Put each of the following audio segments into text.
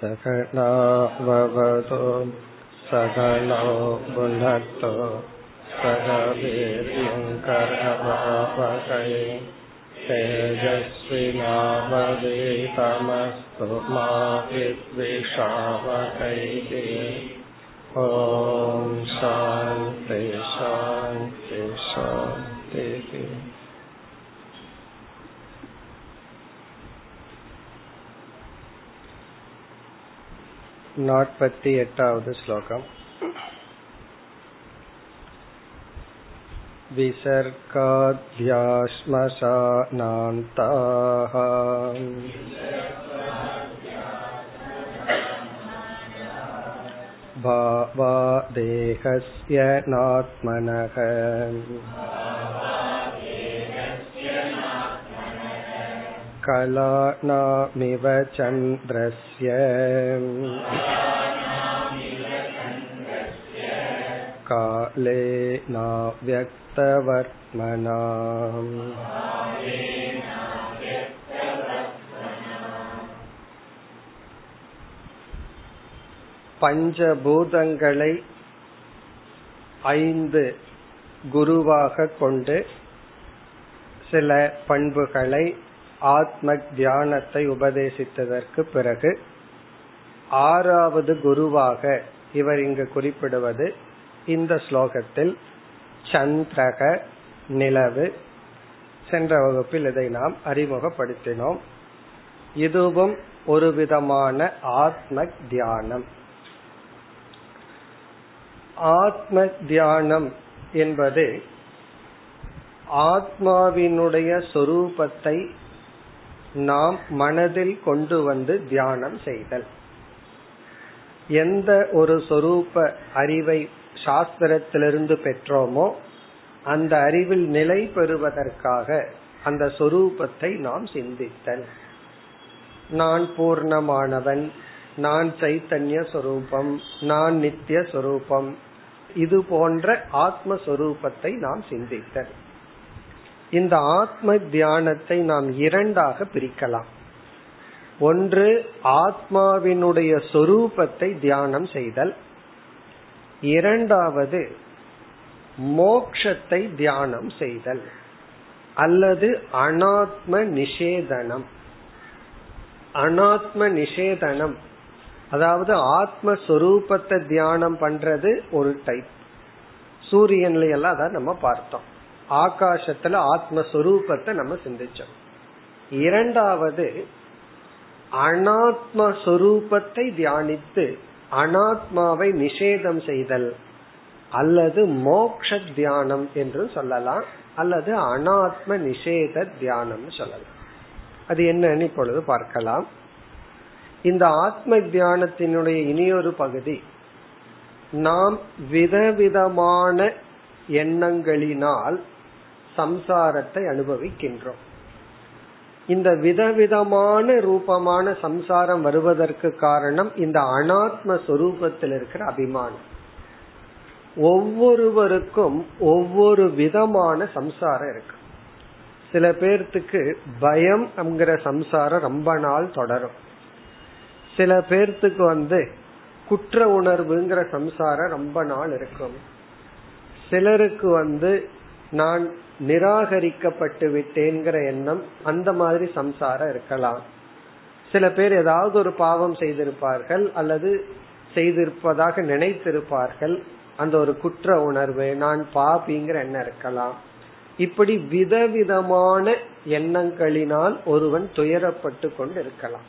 सकलाववतु सकलो भुनक्तु सह वीर्यङ्करवावकै तेजस्विनावदीतमस्तु मा विद्विषावकैः ॐ शान्ति शान्ति शान्तिः नाट्पति एटावद् श्लोकम् विसर्गाध्याश्मशानान्ताः भावा देहस्य नात्मनः कलानामिव चन्द्रस्य काले नाव्यक्तवर्त्मना பஞ்சபூதங்களை ஐந்து குருவாக கொண்டு சில பண்புகளை ஆத்ம தியானத்தை உபதேசித்ததற்கு பிறகு ஆறாவது குருவாக இவர் இங்கு குறிப்பிடுவது இந்த ஸ்லோகத்தில் சந்திரக நிலவு. சென்ற வகுப்பில் இதை நாம் அறிமுகப்படுத்தினோம். இதுவும் ஒரு விதமான ஆத்ம தியானம் ஆத்ம தியானம் என்பது ஆத்மாவினுடைய சொரூபத்தை நாம் மனதில் கொண்டு வந்து தியானம் செய்தல். எந்த ஒரு சொரூப அறிவை சாஸ்திரத்திலிருந்து பெற்றோமோ அந்த அறிவில் நிலை பெறுவதற்காக அந்த சொரூபத்தை நாம் சிந்தித்தல். நான் பூர்ணமானவன் நான் சைத்தன்ய சொரூபம் நான் நித்திய சொரூபம் இது போன்ற ஆத்மஸ்வரூபத்தை நாம் சிந்தித்தல். இந்த ஆத்ம தியானத்தை நாம் இரண்டாக பிரிக்கலாம். ஒன்று ஆத்மாவினுடைய சொரூபத்தை தியானம் செய்தல். இரண்டாவது மோக்ஷத்தை தியானம் செய்தல். அல்லது அனாத்ம நிஷேதனம். அனாத்ம நிஷேதனம். அதாவது ஆத்மஸ்வரூபத்தை தியானம் பண்றது ஒரு டைப் சூரியன்ல எல்லாம் அதான் நம்ம பார்த்தோம். ஆகாசத்துல ஆத்மஸ்வரூபத்தை நம்ம சிந்திச்சோம். இரண்டாவது அனாத்மஸ்வரூபத்தை தியானித்து அனாத்மாவை நிஷேதம் செய்தல் அல்லது மோக்ஷ தியானம் என்று சொல்லலாம் அல்லது அனாத்ம நிஷேத தியானம் சொல்லலாம். அது என்னன்னு இப்பொழுது பார்க்கலாம். இந்த ஆத்ம தியானத்தினுடைய இனியொரு பகுதி நாம் விதவிதமான எண்ணங்களினால் சம்சாரத்தை அனுபவிக்கின்றோம். இந்த விதவிதமான ரூபமான சம்சாரம் வருவதற்கு காரணம் இந்த அனாத்ம சொரூபத்தில் இருக்கிற அபிமானம். ஒவ்வொருவருக்கும் ஒவ்வொரு விதமான சம்சாரம் இருக்கு. சில பேர்த்துக்கு பயம் என்கிற சம்சாரம் ரொம்ப நாள் தொடரும். சில பேர்த்துக்கு வந்து குற்ற உணர்வுங்கிற சம்சாரம் ரொம்ப நாள் இருக்கும். சிலருக்கு வந்து நான் நிராகரிக்கப்பட்டு விட்டேங்கிற எண்ணம் அந்த மாதிரி சம்சாரம் இருக்கலாம். சில பேர் ஏதாவது ஒரு பாவம் செய்திருப்பார்கள் அல்லது செய்திருப்பதாக நினைத்திருப்பார்கள். அந்த ஒரு குற்ற உணர்வு நான் பாபிங்கிற எண்ணம் இருக்கலாம். இப்படி விதவிதமான எண்ணங்களினால் ஒருவன் துயரப்பட்டு கொண்டு இருக்கலாம்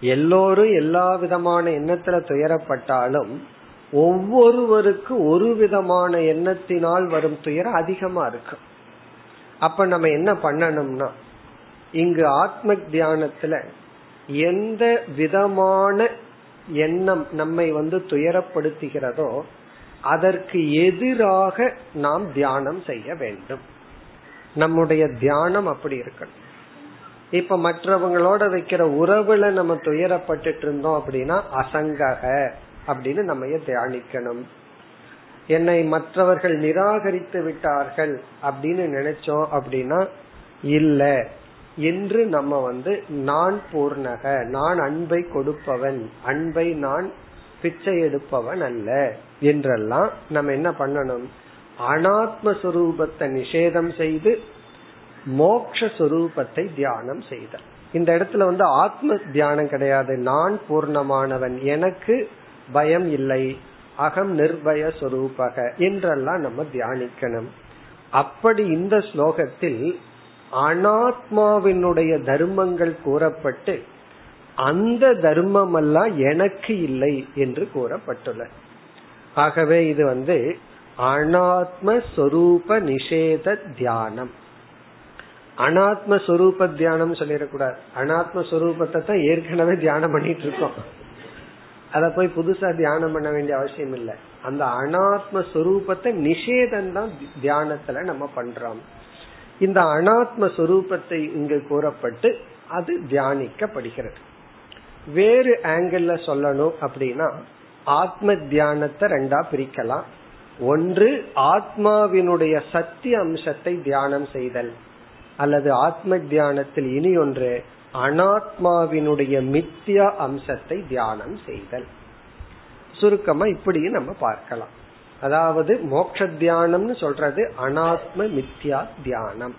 எல்லோரும் எல்லா விதமான எண்ணத்துல துயரப்பட்டாலும் ஒவ்வொருவருக்கு ஒரு விதமான எண்ணத்தினால் வரும் துயரம் அதிகமா இருக்கும் அப்ப நம்ம என்ன பண்ணணும்னா இங்கு ஆத்ம தியானத்துல எந்த விதமான எண்ணம் நம்மை வந்து துயரப்படுத்துகிறதோ அதற்கு எதிராக நாம் தியானம் செய்ய வேண்டும். நம்முடைய தியானம் அப்படி இருக்கணும். இப்ப மற்றவங்களோட வைக்கிற உறவுல நம்ம துயரப்பட்டு இருந்தோம் அப்படின்னா அசங்கக. அப்படின்னு நம்ம தியானிக்கணும். என்னை மற்றவர்கள் நிராகரித்து விட்டார்கள் அப்படின்னு நினைச்சோம் அப்படின்னா இல்ல. என்று நம்ம வந்து நான் பூர்ணக நான் அன்பை கொடுப்பவன் அன்பை நான் பிச்சை எடுப்பவன் அல்ல என்றெல்லாம் நம்ம என்ன பண்ணணும்? அனாத்மஸ்வரூபத்தை நிஷேதம் செய்து மோக்ஷரூபத்தை தியானம் செய்த இந்த இடத்துல வந்து ஆத்ம தியானம் கிடையாது. நான் பூர்ணமானவன். எனக்கு பயம் இல்லை. அகம் நிர்பய சொரூபக என்றெல்லாம் நம்ம தியானிக்கணும். அப்படி இந்த ஸ்லோகத்தில் அனாத்மாவினுடைய தர்மங்கள் கூறப்பட்டு அந்த தர்மம் எல்லாம் எனக்கு இல்லை என்று கூறப்பட்டுள்ள. ஆகவே இது வந்து அனாத்ம சொரூப நிஷேத தியானம். அனாத்ம சொரூப தியானம் சொல்லிடக்கூடாது. அனாத்ம சொரூபத்தை தான் ஏற்கனவே தியானம் பண்ணிட்டு இருக்கோம். அத போய் புதுசா தியானம் பண்ண வேண்டிய அவசியம் இல்லை. அந்த அனாத்ம சொரூபத்தை நிஷேதம் தான் தியானத்துல நம்ம பண்றோம். இந்த அனாத்ம சொரூபத்தை இங்கு கூறப்பட்டு அது தியானிக்கப்படுகிறது. வேறு ஆங்கிள் சொல்லணும் அப்படின்னா ஆத்ம தியானத்தை ரெண்டா பிரிக்கலாம். ஒன்று ஆத்மாவினுடைய சத்திய அம்சத்தை தியானம் செய்தல். அல்லது ஆத்ம தியானத்தில் இனி ஒன்று அனாத்மாவினுடைய மித்தியா அம்சத்தை தியானம் செய்தல். சுருக்கமா இப்படியும் நம்ம பார்க்கலாம். அதாவது மோட்ச தியானம்னு சொல்றது அனாத்ம மித்யா தியானம்.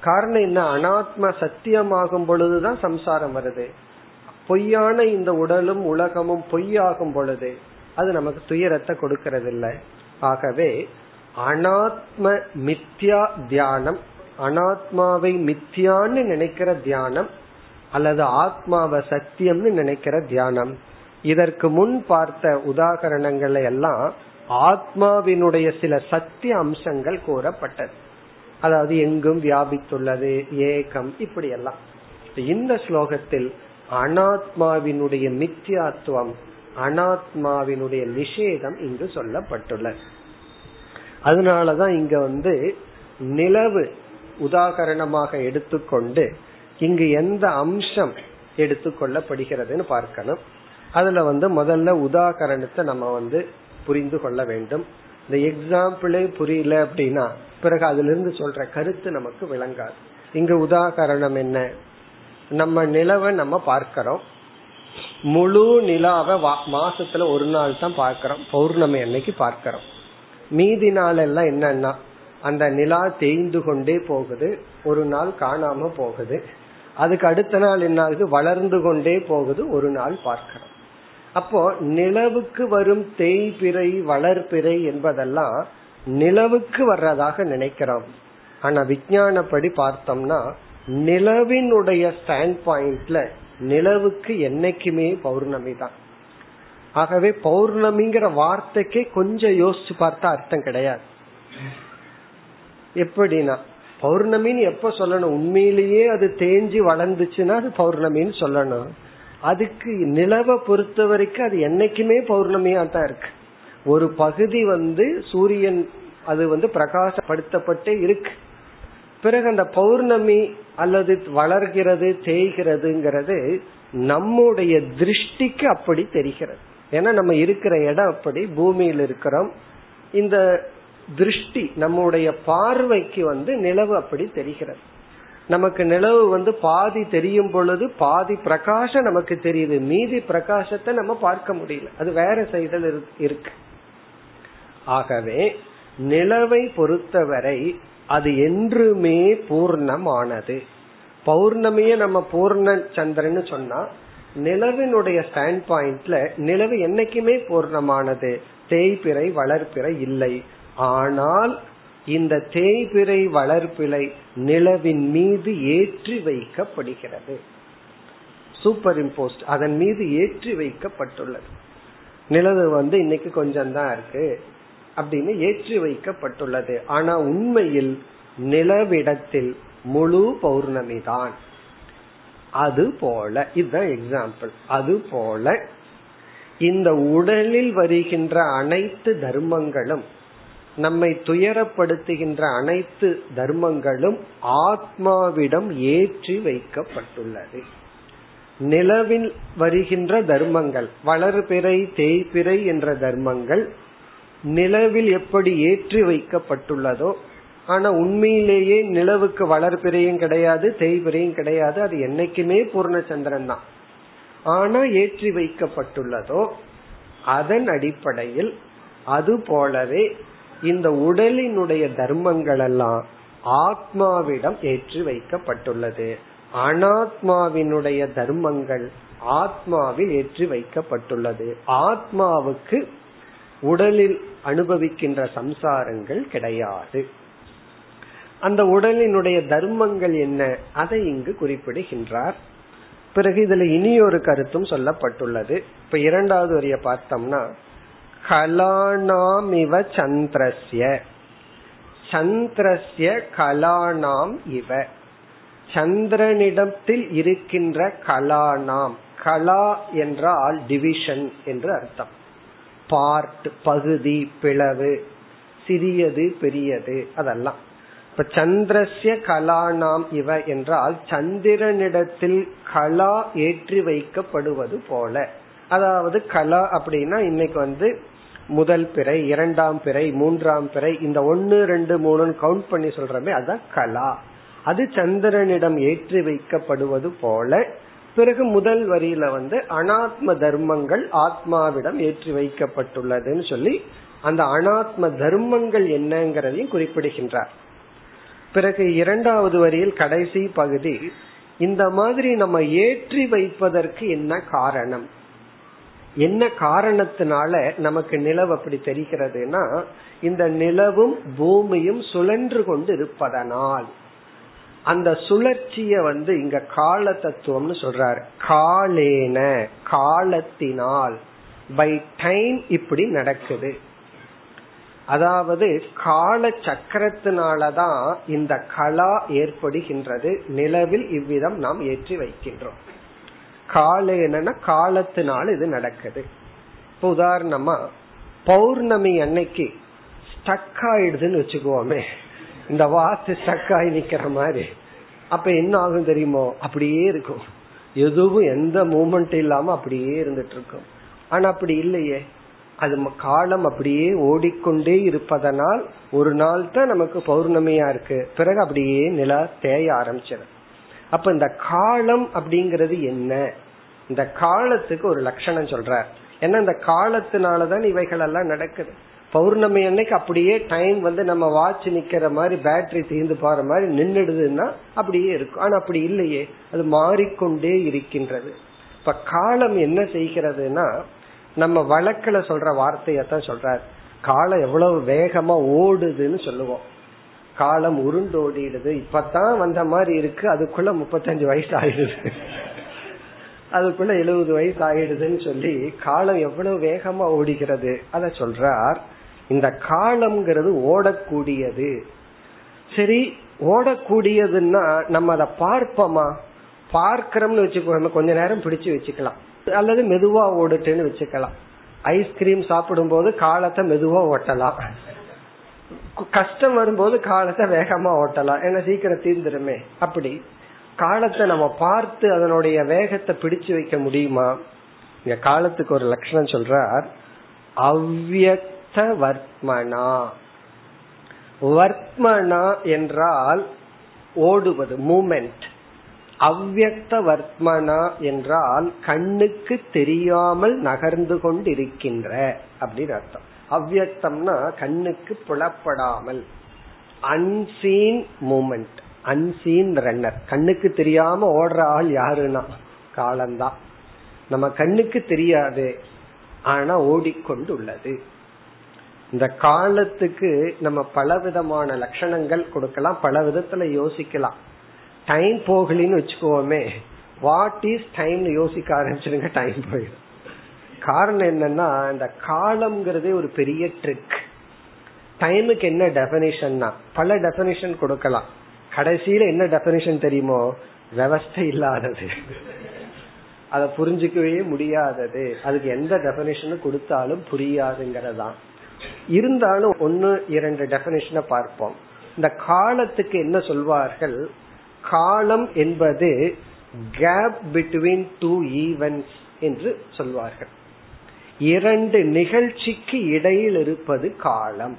காரணம் என்ன? அனாத்ம சத்தியமாகும் பொழுதுதான் சம்சாரம் வருது. பொய்யான இந்த உடலும் உலகமும் பொய்யாகும் பொழுது அது நமக்கு துயரத்தை கொடுக்கறதில்லை. ஆகவே அனாத்ம மித்யா தியானம் அனாத்மாவை மித்தியான்னு நினைக்கிற தியானம் அல்லது ஆத்மாவை சத்தியம்னு நினைக்கிற தியானம். இதற்கு முன் பார்த்த உதாகரணங்கள் எல்லாம் ஆத்மாவினுடைய சில சத்திய அம்சங்கள் கூறப்பட்டது. அதாவது எங்கும் வியாபித்துள்ளது ஏகம் இப்படி எல்லாம் இந்த ஸ்லோகத்தில் அனாத்மாவினுடைய மித்தியாத்துவம் அனாத்மாவினுடைய நிஷேதம் இங்கு சொல்லப்பட்டுள்ளது. அதனாலதான் இங்க வந்து நிலவு உதாகரணமாக எடுத்துக்கொண்டு இங்கு எந்த அம்சம் எடுத்துக்கொள்ளப்படுகிறதுன்னு பார்க்கணும். அதுல வந்து முதல்ல உதாகரணத்தை நம்ம வந்து புரிந்து கொள்ள வேண்டும். இந்த எக்ஸாம்பிளே புரியல அப்படின்னா பிறகு அதுல இருந்து சொல்ற கருத்து நமக்கு விளங்காது. இங்க உதாகரணம் என்ன? நம்ம நிலவை நம்ம பார்க்கிறோம். முழு நிலாவை மாசத்துல ஒரு நாள் தான் பார்க்கிறோம். பௌர்ணமி அன்னைக்கு பார்க்கிறோம். மீதி நாள் எல்லாம் என்னன்னா அந்த நிலா தேய்ந்து கொண்டே போகுது. ஒரு நாள் காணாம போகுது. அதுக்கு அடுத்த நாள் என்ன ஆகுது வளர்ந்து கொண்டே போகுது. ஒரு நாள் பார்க்கிறோம். அப்போ நிலவுக்கு வரும் தேய்பிறை வளர்பிறை என்பதெல்லாம் நிலவுக்கு வர்றதாக நினைக்கிறோம். ஆனா விஞ்ஞானப்படி பார்த்தோம்னா நிலவினுடைய ஸ்டாண்ட் பாயிண்ட்ல நிலவுக்கு என்னைக்குமே பௌர்ணமி தான். ஆகவே பௌர்ணமிங்கிற வார்த்தைக்கே கொஞ்சம் யோசிச்சு பார்த்தா அர்த்தம் கிடையாது. எப்படின்னா பௌர்ணமின்னு எப்ப சொல்லணும்? உண்மையிலேயே அது தேஞ்சி வளர்ந்துச்சுன்னா அது பௌர்ணமின்னு சொல்லணும். அதுக்கு நிலவை பொறுத்த வரைக்கும் அது என்னைக்குமே பௌர்ணமியா தான் இருக்கு. ஒரு பகுதி வந்து சூரியன் அது வந்து பிரகாசப்படுத்தப்பட்டே இருக்கு. பிறகு அந்த பௌர்ணமி அல்லது வளர்கிறது தேய்கிறதுங்கிறது நம்முடைய திருஷ்டிக்கு அப்படி தெரிகிறது. ஏன்னா நம்ம இருக்கிற இடம் அப்படி பூமியில் இருக்கிறோம். இந்த திருஷ்டி நம்முடைய பார்வைக்கு வந்து நிலவு அப்படி தெரிகிறது. நமக்கு நிலவு வந்து பாதி தெரியும் பொழுது பாதி பிரகாசம் நமக்கு தெரியுது. மீதி பிரகாசத்தை நம்ம பார்க்க முடியல. அது வேற சைடில் இருக்கு. ஆகவே நிலவை பொறுத்தவரை அது என்றுமே பூர்ணமானது. பௌர்ணமிய நம்ம பூர்ண சந்திரன் சொன்னா நிலவினுடைய ஸ்டாண்ட் பாயிண்ட்ல நிலவு என்னைக்குமே பூர்ணமானது. தேய்பிறை வளர்ப்பிறை இல்லை. ஆனால் இந்த தேய்பிறை வளர்ப்பிலை நிலவின் மீது ஏற்றி வைக்கப்படுகிறது. சூப்பர் இம்போஸ்ட் அதன் மீது ஏற்றி வைக்கப்பட்டுள்ளது. நிலவு வந்து இன்னைக்கு கொஞ்சம் தான் இருக்கு அப்படின்னு ஏற்றி வைக்கப்பட்டுள்ளது. ஆனா உண்மையில் நிலவிடத்தில் முழு பௌர்ணமி தான். அது போல இதுதான் எக்ஸாம்பிள் அது போல இந்த உடலில் வருகின்ற அனைத்து தர்மங்களும் நம்மை துயரப்படுத்துகின்ற அனைத்து தர்மங்களும் ஆத்மாவிடம் ஏற்றி வைக்கப்பட்டுள்ளது. நிலவில் வருகின்ற தர்மங்கள் வளர்பிறை தேய்பிறை என்ற தர்மங்கள் நிலவில் எப்படி ஏற்றி வைக்கப்பட்டுள்ளதோ ஆனா உண்மையிலேயே நிலவுக்கு வளர்பிறையும் கிடையாது தேய்பிறையும் கிடையாது அது என்னைக்குமே பூர்ணச்சந்திரன் தான். ஆனா ஏற்றி வைக்கப்பட்டுள்ளதோ அதன் அடிப்படையில் அது போலவே இந்த உடலினுடைய தர்மங்கள் எல்லாம் ஆத்மாவிடம் ஏற்றி வைக்கப்பட்டுள்ளது. அனாத்மாவினுடைய தர்மங்கள் ஆத்மாவில் ஏற்றி வைக்கப்பட்டுள்ளது. ஆத்மாவுக்கு உடலில் அனுபவிக்கின்ற சம்சாரங்கள் கிடையாது. அந்த உடலினுடைய தர்மங்கள் என்ன? அதை இங்கு குறிப்பிடுகின்றார். பிறகு இதுல இனி ஒரு கருத்தும் சொல்லப்பட்டுள்ளது. இப்ப இரண்டாவது வரிய பார்த்தோம்னா கலானாம் இவ சந்திரஸ்ய. சந்திரஸ்ய கலானாம் இவ. சந்திரனிடத்தில் இருக்கின்ற கலானாம். கலா என்றால் டிவிஷன் என்று அர்த்தம். பார்ட் பகுதி பிளவு சிறியது பெரியது அதெல்லாம். இப்ப சந்திரஸ்ய கலானாம் இவ என்றால் சந்திரனிடத்தில் கலா ஏற்றி வைக்கப்படுவது போல. அதாவது கலா அப்படின்னா இன்னைக்கு வந்து முதல் பிறை இரண்டாம் பிறை மூன்றாம் பிறை இந்த ஒன்னு ரெண்டு மூணு கவுண்ட் பண்ணி சொல்றமே அதுதான் கலா. அது சந்திரனிடம் ஏற்றி வைக்கப்படுவது போல பிறகு முதல் வரியில வந்து அனாத்ம தர்மங்கள் ஆத்மாவிடம் ஏற்றி வைக்கப்பட்டுள்ளதுன்னு சொல்லி அந்த அனாத்ம தர்மங்கள் என்னங்கிறதையும் குறிப்பிடுகின்றார். பிறகு இரண்டாவது வரியில் கடைசி பகுதி இந்த மாதிரி நம்ம ஏற்றி வைப்பதற்கு என்ன காரணம்? என்ன காரணத்தினால நமக்கு நிலவு அப்படி தெரிகிறதுனா இந்த நிலவும் பூமியும் சுழன்று கொண்டு இருப்பதனால். அந்த சுழற்சிய வந்து இங்க கால தத்துவம்னு சொல்றாரு. காலேன காலத்தினால் பை டைம் இப்படி நடக்குது. அதாவது கால சக்கரத்தினாலதான் இந்த கலா ஏற்படுகின்றது. நிலவில் இவ்விதம் நாம் ஏற்றி வைக்கின்றோம். காலேன காலத்தினால் இது நடக்குது. இப்ப உதாரணமா பௌர்ணமி அன்னைக்கு ஸ்டக் ஆயிடுதுன்னு வச்சுக்கோமே. இந்த வாத்து ஸ்டக் ஆகி நிக்கிற மாதிரி. அப்ப என்ன ஆகும் தெரியுமோ? அப்படியே இருக்கும். எதுவும் எந்த மூமெண்ட் இல்லாம அப்படியே இருந்துட்டு இருக்கும். ஆனா அப்படி இல்லையே. அது காலம் அப்படியே ஓடிக்கொண்டே இருப்பதனால் ஒரு நாள் தான் நமக்கு பௌர்ணமியா இருக்கு. பிறகு அப்படியே நிலா தேய ஆரம்பிச்சிடும் அப்ப இந்த காலம் அப்படிங்கிறது என்ன? இந்த காலத்துக்கு ஒரு லட்சணம் சொல்ற ஏன்னா இந்த காலத்தினாலதான் இவைகள் எல்லாம் நடக்குது. பௌர்ணமி அன்னைக்கு அப்படியே டைம் வந்து நம்ம வாட்ச் நிக்கிற மாதிரி பேட்டரி தீர்ந்து போற மாதிரி நின்றுடுதுன்னா அப்படியே இருக்கும். ஆனா அப்படி இல்லையே. அது மாறிக்கொண்டே இருக்கின்றது. இப்ப காலம் என்ன செய்கிறதுனா நம்ம வழக்கில் சொல்ற வார்த்தையத்தான் சொல்றார். காலம் எவ்வளவு வேகமா ஓடுதுன்னு சொல்லுவோம். காலம் உருண்டோடிடுது. இப்பதான் வந்த மாதிரி இருக்கு. அதுக்குள்ள முப்பத்தஞ்சு வயசு ஆயிடுது. அதுக்குள்ள எழுபது வயசு ஆயிடுதுன்னு சொல்லி காலம் எவ்வளவு வேகமா ஓடுகிறது அத சொல்றார். இந்த காலம்ங்கிறது ஓடக்கூடியது. சரி ஓடக்கூடியதுன்னா நம்ம அதை பார்ப்போமா? பார்க்கிறோம்னு வச்சுக்கோ கொஞ்ச நேரம் பிடிச்சு வச்சுக்கலாம். அல்லது மெதுவா ஓடுட்டுன்னு வச்சுக்கலாம். ஐஸ்கிரீம் சாப்பிடும் போது காலத்தை மெதுவா ஓட்டலாம். கஷ்டம் வரும்போது காலத்தை வேகமா ஓட்டலாம். ஏன்னா சீக்கிரம் தீர்ந்துருமே அப்படி. காலத்தை நம்ம பார்த்து அதனுடைய வேகத்தை பிடிச்சு வைக்க முடியுமா? இங்க காலத்துக்கு ஒரு லட்சணம் சொல்றார். அவ்வியக்த வர்த்மனா வர்த்மனா என்றால் ஓடுவது மூமெண்ட். அவ்வக்த வர்த்மனா என்றால் கண்ணுக்கு தெரியாமல் நகர்ந்து கொண்டிருக்கின்ற அப்படின்னு அர்த்தம். அவ்வக்தம்னா கண்ணுக்கு புலப்படாமல். அன்சீன் மூமெண்ட் அன்சீன் ரன்னர் கண்ணுக்கு தெரியாம ஓடுற ஆள் யாருன்னா? காலம்தான் நம்ம கண்ணுக்கு தெரியாது. ஆனா ஓடிக்கொண்டு உள்ளது இந்த காலத்துக்கு நம்ம பலவிதமான லட்சணங்கள் கொடுக்கலாம். பல விதத்துல யோசிக்கலாம். டைம் போகலின்னு வச்சுக்கோமே. வாட் இஸ் டைம் யோசிக்க ஆரம்பிச்சிருங்க டைம் போயிடும். காரணம் என்னன்னா இந்த காலம்ங்கிறதே ஒரு பெரிய ட்ரிக் டைமுக்கு என்ன டெபனிஷன்னா பல டெபனிஷன் கொடுக்கலாம். கடைசியில என்ன டெபனிஷன் தெரியுமோ? விவஸ்தை இல்லாதது. அதை புரிஞ்சுக்கவே முடியாதது. அதுக்கு எந்த டெபனிஷனும் கொடுத்தாலும் புரியாதுங்கிறதா இருந்தாலும் ஒன்னு இரண்டு டெபனிஷனை பார்ப்போம். இந்த காலத்துக்கு என்ன சொல்வார்கள்? காலம் என்பது கேப் பிட்வீன் டூ ஈவென்ட்ஸ் என்று சொல்வார்கள். இரண்டு நிகழ்ச்சிக்கு இடையில் இருப்பது காலம்.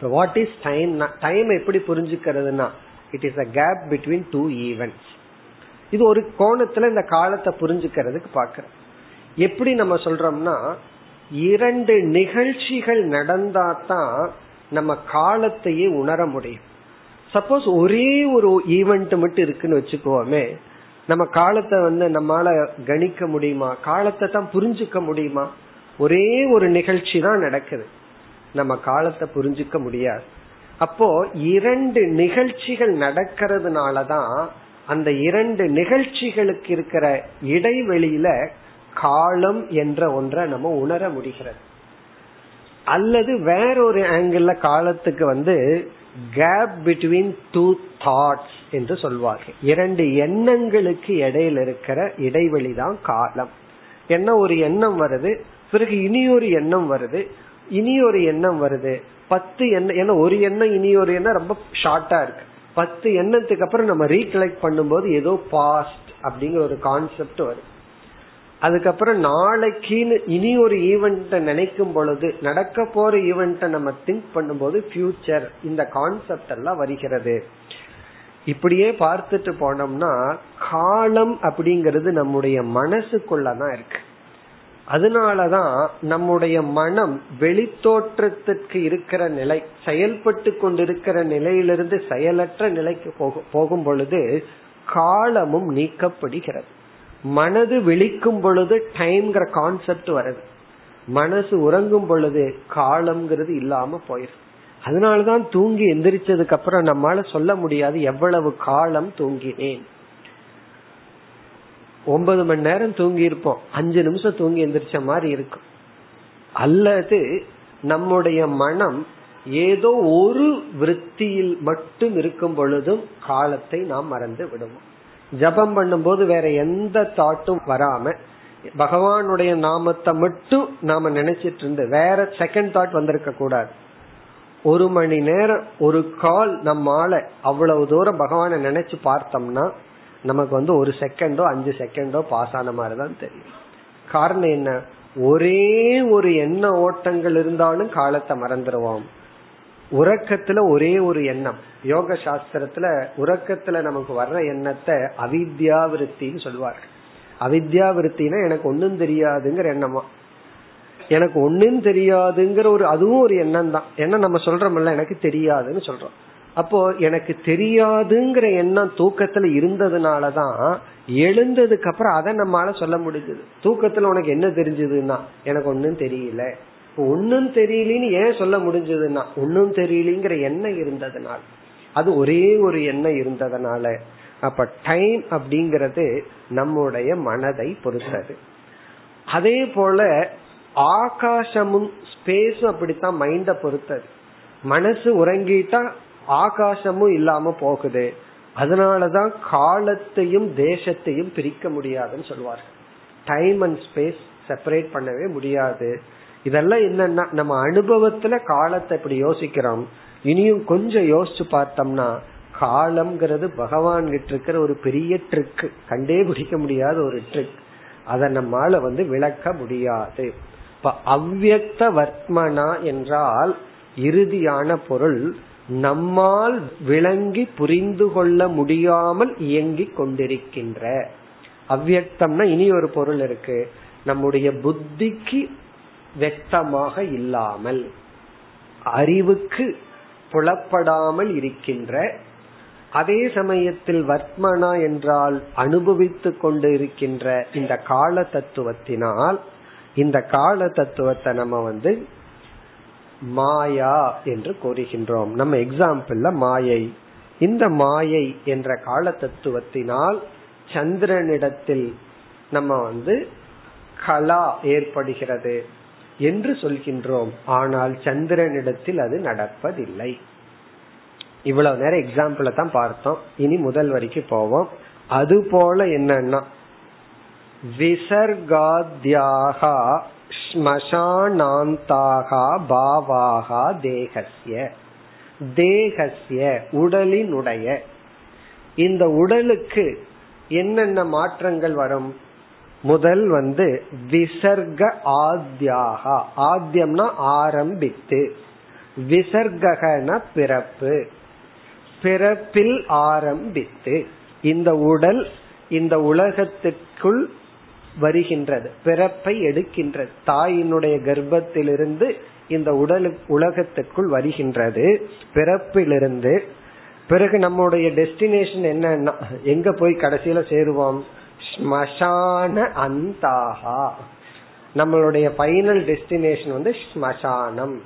வாட் இஸ் டைம் டைம் எப்படி புரிஞ்சுக்கிறதுனா it is a gap between two events இது ஒரு கோணத்துல இந்த காலத்தை புரிஞ்சுக்கிறதுக்கு பாக்கிறோம் எப்படி நம்ம சொல்றோம்னா இரண்டு நிகழ்ச்சிகள் நடந்தாதான் நம்ம காலத்தையே உணர முடியும். சப்போஸ் ஒரே ஒரு ஈவெண்ட் மட்டும் இருக்குன்னு வச்சுக்கோமே நம்ம காலத்தை வந்து நம்மால கணிக்க முடியுமா? காலத்தை தான் புரிஞ்சுக்க முடியுமா? ஒரே ஒரு நிகழ்ச்சி தான் நடக்குது. நம்ம காலத்தை புரிஞ்சுக்க முடியாது. அப்போ இரண்டு நிகழ்ச்சிகள் நடக்கிறதுனாலதான் அந்த இரண்டு நிகழ்ச்சிகளுக்கு இருக்கிற இடைவெளியில காலம் என்ற ஒன்றை நம்ம உணர முடிகிறது. அல்லது வேறொரு ஆங்கிள் காலத்துக்கு வந்து கேப் பிட்வீன் டூ தாட்ஸ் என்று சொல்வார்கள். இரண்டு எண்ணங்களுக்கு இடையில இருக்கிற இடைவெளி தான் காலம். என்ன ஒரு எண்ணம் வருது? பிறகு இனி ஒரு எண்ணம் வருது. இனி ஒரு எண்ணம் வருது. பத்து எண்ணம் ஏன்னா ஒரு எண்ணம் இனி ஒரு எண்ணம் ரொம்ப ஷார்ட்டா இருக்கு. பத்து எண்ணத்துக்கு அப்புறம் நம்ம ரீகலெக்ட் பண்ணும்போது ஏதோ பாஸ்ட் அப்படிங்கிற ஒரு கான்செப்ட் வரும். அதுக்கப்புறம் நாளைக்குன்னு இனி ஒரு ஈவெண்ட்டை நினைக்கும் பொழுது நடக்க போற ஈவெண்ட்டை நம்ம திங்க் பண்ணும்போது ஃபியூச்சர் இந்த கான்செப்ட் எல்லாம் வருகிறது. இப்படியே பார்த்துட்டு போனோம்னா காலம் அப்படிங்கிறது நம்முடைய மனசுக்குள்ளதான் இருக்கு. அதனாலதான் நம்முடைய மனம் வெளித்தோற்றத்திற்கு இருக்கிற நிலை செயல்பட்டு கொண்டிருக்கிற நிலையிலிருந்து செயலற்ற நிலைக்கு போகும் பொழுது காலமும் நீக்கப்படுகிறது. மனது விழிக்கும் பொழுது டைம்ங்கிற கான்செப்ட் வருது. மனசு உறங்கும் பொழுது காலம்ங்கிறது இல்லாம போயிருது அதனாலதான் தூங்கி எந்திரிச்சதுக்கு அப்புறம் நம்மால சொல்ல முடியாது எவ்வளவு காலம் தூங்கினேன். ஒன்பது மணி நேரம் தூங்கி இருப்போம். அஞ்சு நிமிஷம் தூங்கி எந்திரிச்ச மாதிரி இருக்கும். அல்லது நம்முடைய மனம் ஏதோ ஒரு விருத்தியில் மட்டும் இருக்கும் பொழுதும் காலத்தை நாம் மறந்து விடுவோம். ஜபம் பண்ணும்போது வேற எந்த தாட்டும் வராம பகவானுடைய நாமத்தை மட்டும் நாம நினைச்சிட்டு இருந்து வேற செகண்ட் தாட் வந்திருக்க கூடாது. ஒரு மணி நேரம் ஒரு கால் நம்மால அவ்வளவு தூரம் பகவானை நினைச்சு பார்த்தோம்னா நமக்கு வந்து ஒரு செகண்டோ அஞ்சு செகண்டோ பாஸ் ஆன மாதிரி தான் தெரியும். காரணம் என்ன? ஒரே ஒரு எண்ண ஓட்டங்கள் இருந்தாலும் காலத்தை மறந்துடுவோம் உறக்கத்துல ஒரே ஒரு எண்ணம். யோக சாஸ்திரத்துல உறக்கத்துல நமக்கு வர்ற எண்ணத்தை அவித்யா விருத்தின்னு சொல்லுவார் அவித்யா விருத்தினா எனக்கு ஒன்னும் தெரியாதுங்கிற எண்ணமா? எனக்கு ஒன்னும் தெரியாதுங்கிற ஒரு அதுவும் ஒரு எண்ணம் தான் என்ன நம்ம சொல்றோம்ல எனக்கு தெரியாதுன்னு சொல்றோம். அப்போ எனக்கு தெரியாதுங்கிற எண்ணம் தூக்கத்துல இருந்ததுனாலதான் எழுந்ததுக்கு அப்புறம் அதை நம்மளால சொல்ல முடிஞ்சது. தூக்கத்துல உனக்கு என்ன தெரிஞ்சதுன்னா எனக்கு ஒன்னும் தெரியல. ஒன்னும் தெரியலன்னு ஏன் சொல்ல முடிஞ்சதுன்னா ஒன்னும் தெரியலங்கிற எண்ணம் இருந்ததுனால. அது ஒரே ஒரு எண்ணம் இருந்ததுனால. அப்ப டைம் அப்படிங்கறது நம்முடைய மனதை பொறுத்தது. அதே போல ஆகாசமும் ஸ்பேஸும் அப்படித்தான் மைண்ட பொறுத்தது. மனசு உறங்கிட்டா ஆகாசமும் இல்லாம போகுது. அதனாலதான் காலத்தையும் தேசத்தையும் பிரிக்க முடியாதுன்னு சொல்லுவார்கள் டைம் அண்ட் ஸ்பேஸ் செப்பரேட் பண்ணவே முடியாது. இதெல்லாம் என்னன்னா நம்ம அனுபவத்துல காலத்தை இப்படி யோசிக்கிறோம். இனியும் கொஞ்சம் யோசிச்சு பார்த்தோம்னா காலம்ங்கிறது பகவான் கிட்ட இருக்கிற ஒரு பெரிய ட்ரிக் கண்டே பிடிக்க முடியாத ஒரு ட்ரிக் அதை நம்மால வந்து விளக்க முடியாது. இப்ப அவ்வக்த வர்த்மனா என்றால் இறுதியான பொருள் நம்மால் விளங்கி புரிந்து கொள்ள முடியாமல் இயங்கிக் கொண்டிருக்கின்ற. அவ்வக்தம்னா இனி ஒரு பொருள் இருக்கு. நம்முடைய புத்திக்கு வெக்தமாக இல்லாமல் அறிவுக்கு புலப்படாமல் இருக்கின்ற அதே சமயத்தில் வர்த்மனா என்றால் அனுபவித்து கொண்டு இருக்கின்ற இந்த கால தத்துவத்தினால் இந்த கால தத்துவத்தை நம்ம வந்து மாயா என்று கூறுகின்றோம். நம்ம எக்ஸாம்பிள்ல மாயை. இந்த மாயை என்ற கால தத்துவத்தினால் சந்திரனிடத்தில் நம்ம வந்து கலா ஏற்படுகிறது என்று சொல்கின்றோம். ஆனால் சந்திரனிடத்தில் அது நடப்பதில்லை. இவ்வளவு நேரம் எக்ஸாம்பிள தான் பார்த்தோம். இனி முதல் வரைக்கும் போவோம். அது போல என்னன்னா விசர்காத்யாகா ஸ்மசானாந்தாகா பாவாகா தேகசிய தேகசிய உடலினுடைய. இந்த உடலுக்கு என்னென்ன மாற்றங்கள் வரும்? முதல் வந்து விசர்க ஆத்யாகா. ஆத்தியம்னா ஆரம்பித்து. விசர்கன பிறப்பு. பிறப்பில் ஆரம்பித்து. இந்த உடல் இந்த உலகத்திற்குள் வருகின்றது பிறப்பை எடுக்கின்றது. தாயினுடைய கர்ப்பத்திலிருந்து இந்த உடல் உலகத்திற்குள் வருகின்றது. பிறப்பிலிருந்து பிறகு நம்முடைய டெஸ்டினேஷன் என்னன்னா எங்க போய் கடைசியில சேருவோம்? ஸ்மசான அந்தாகா நம்மளுடைய ஃபைனல் டெஸ்டினேஷன் வந்து ஸ்மசானம்.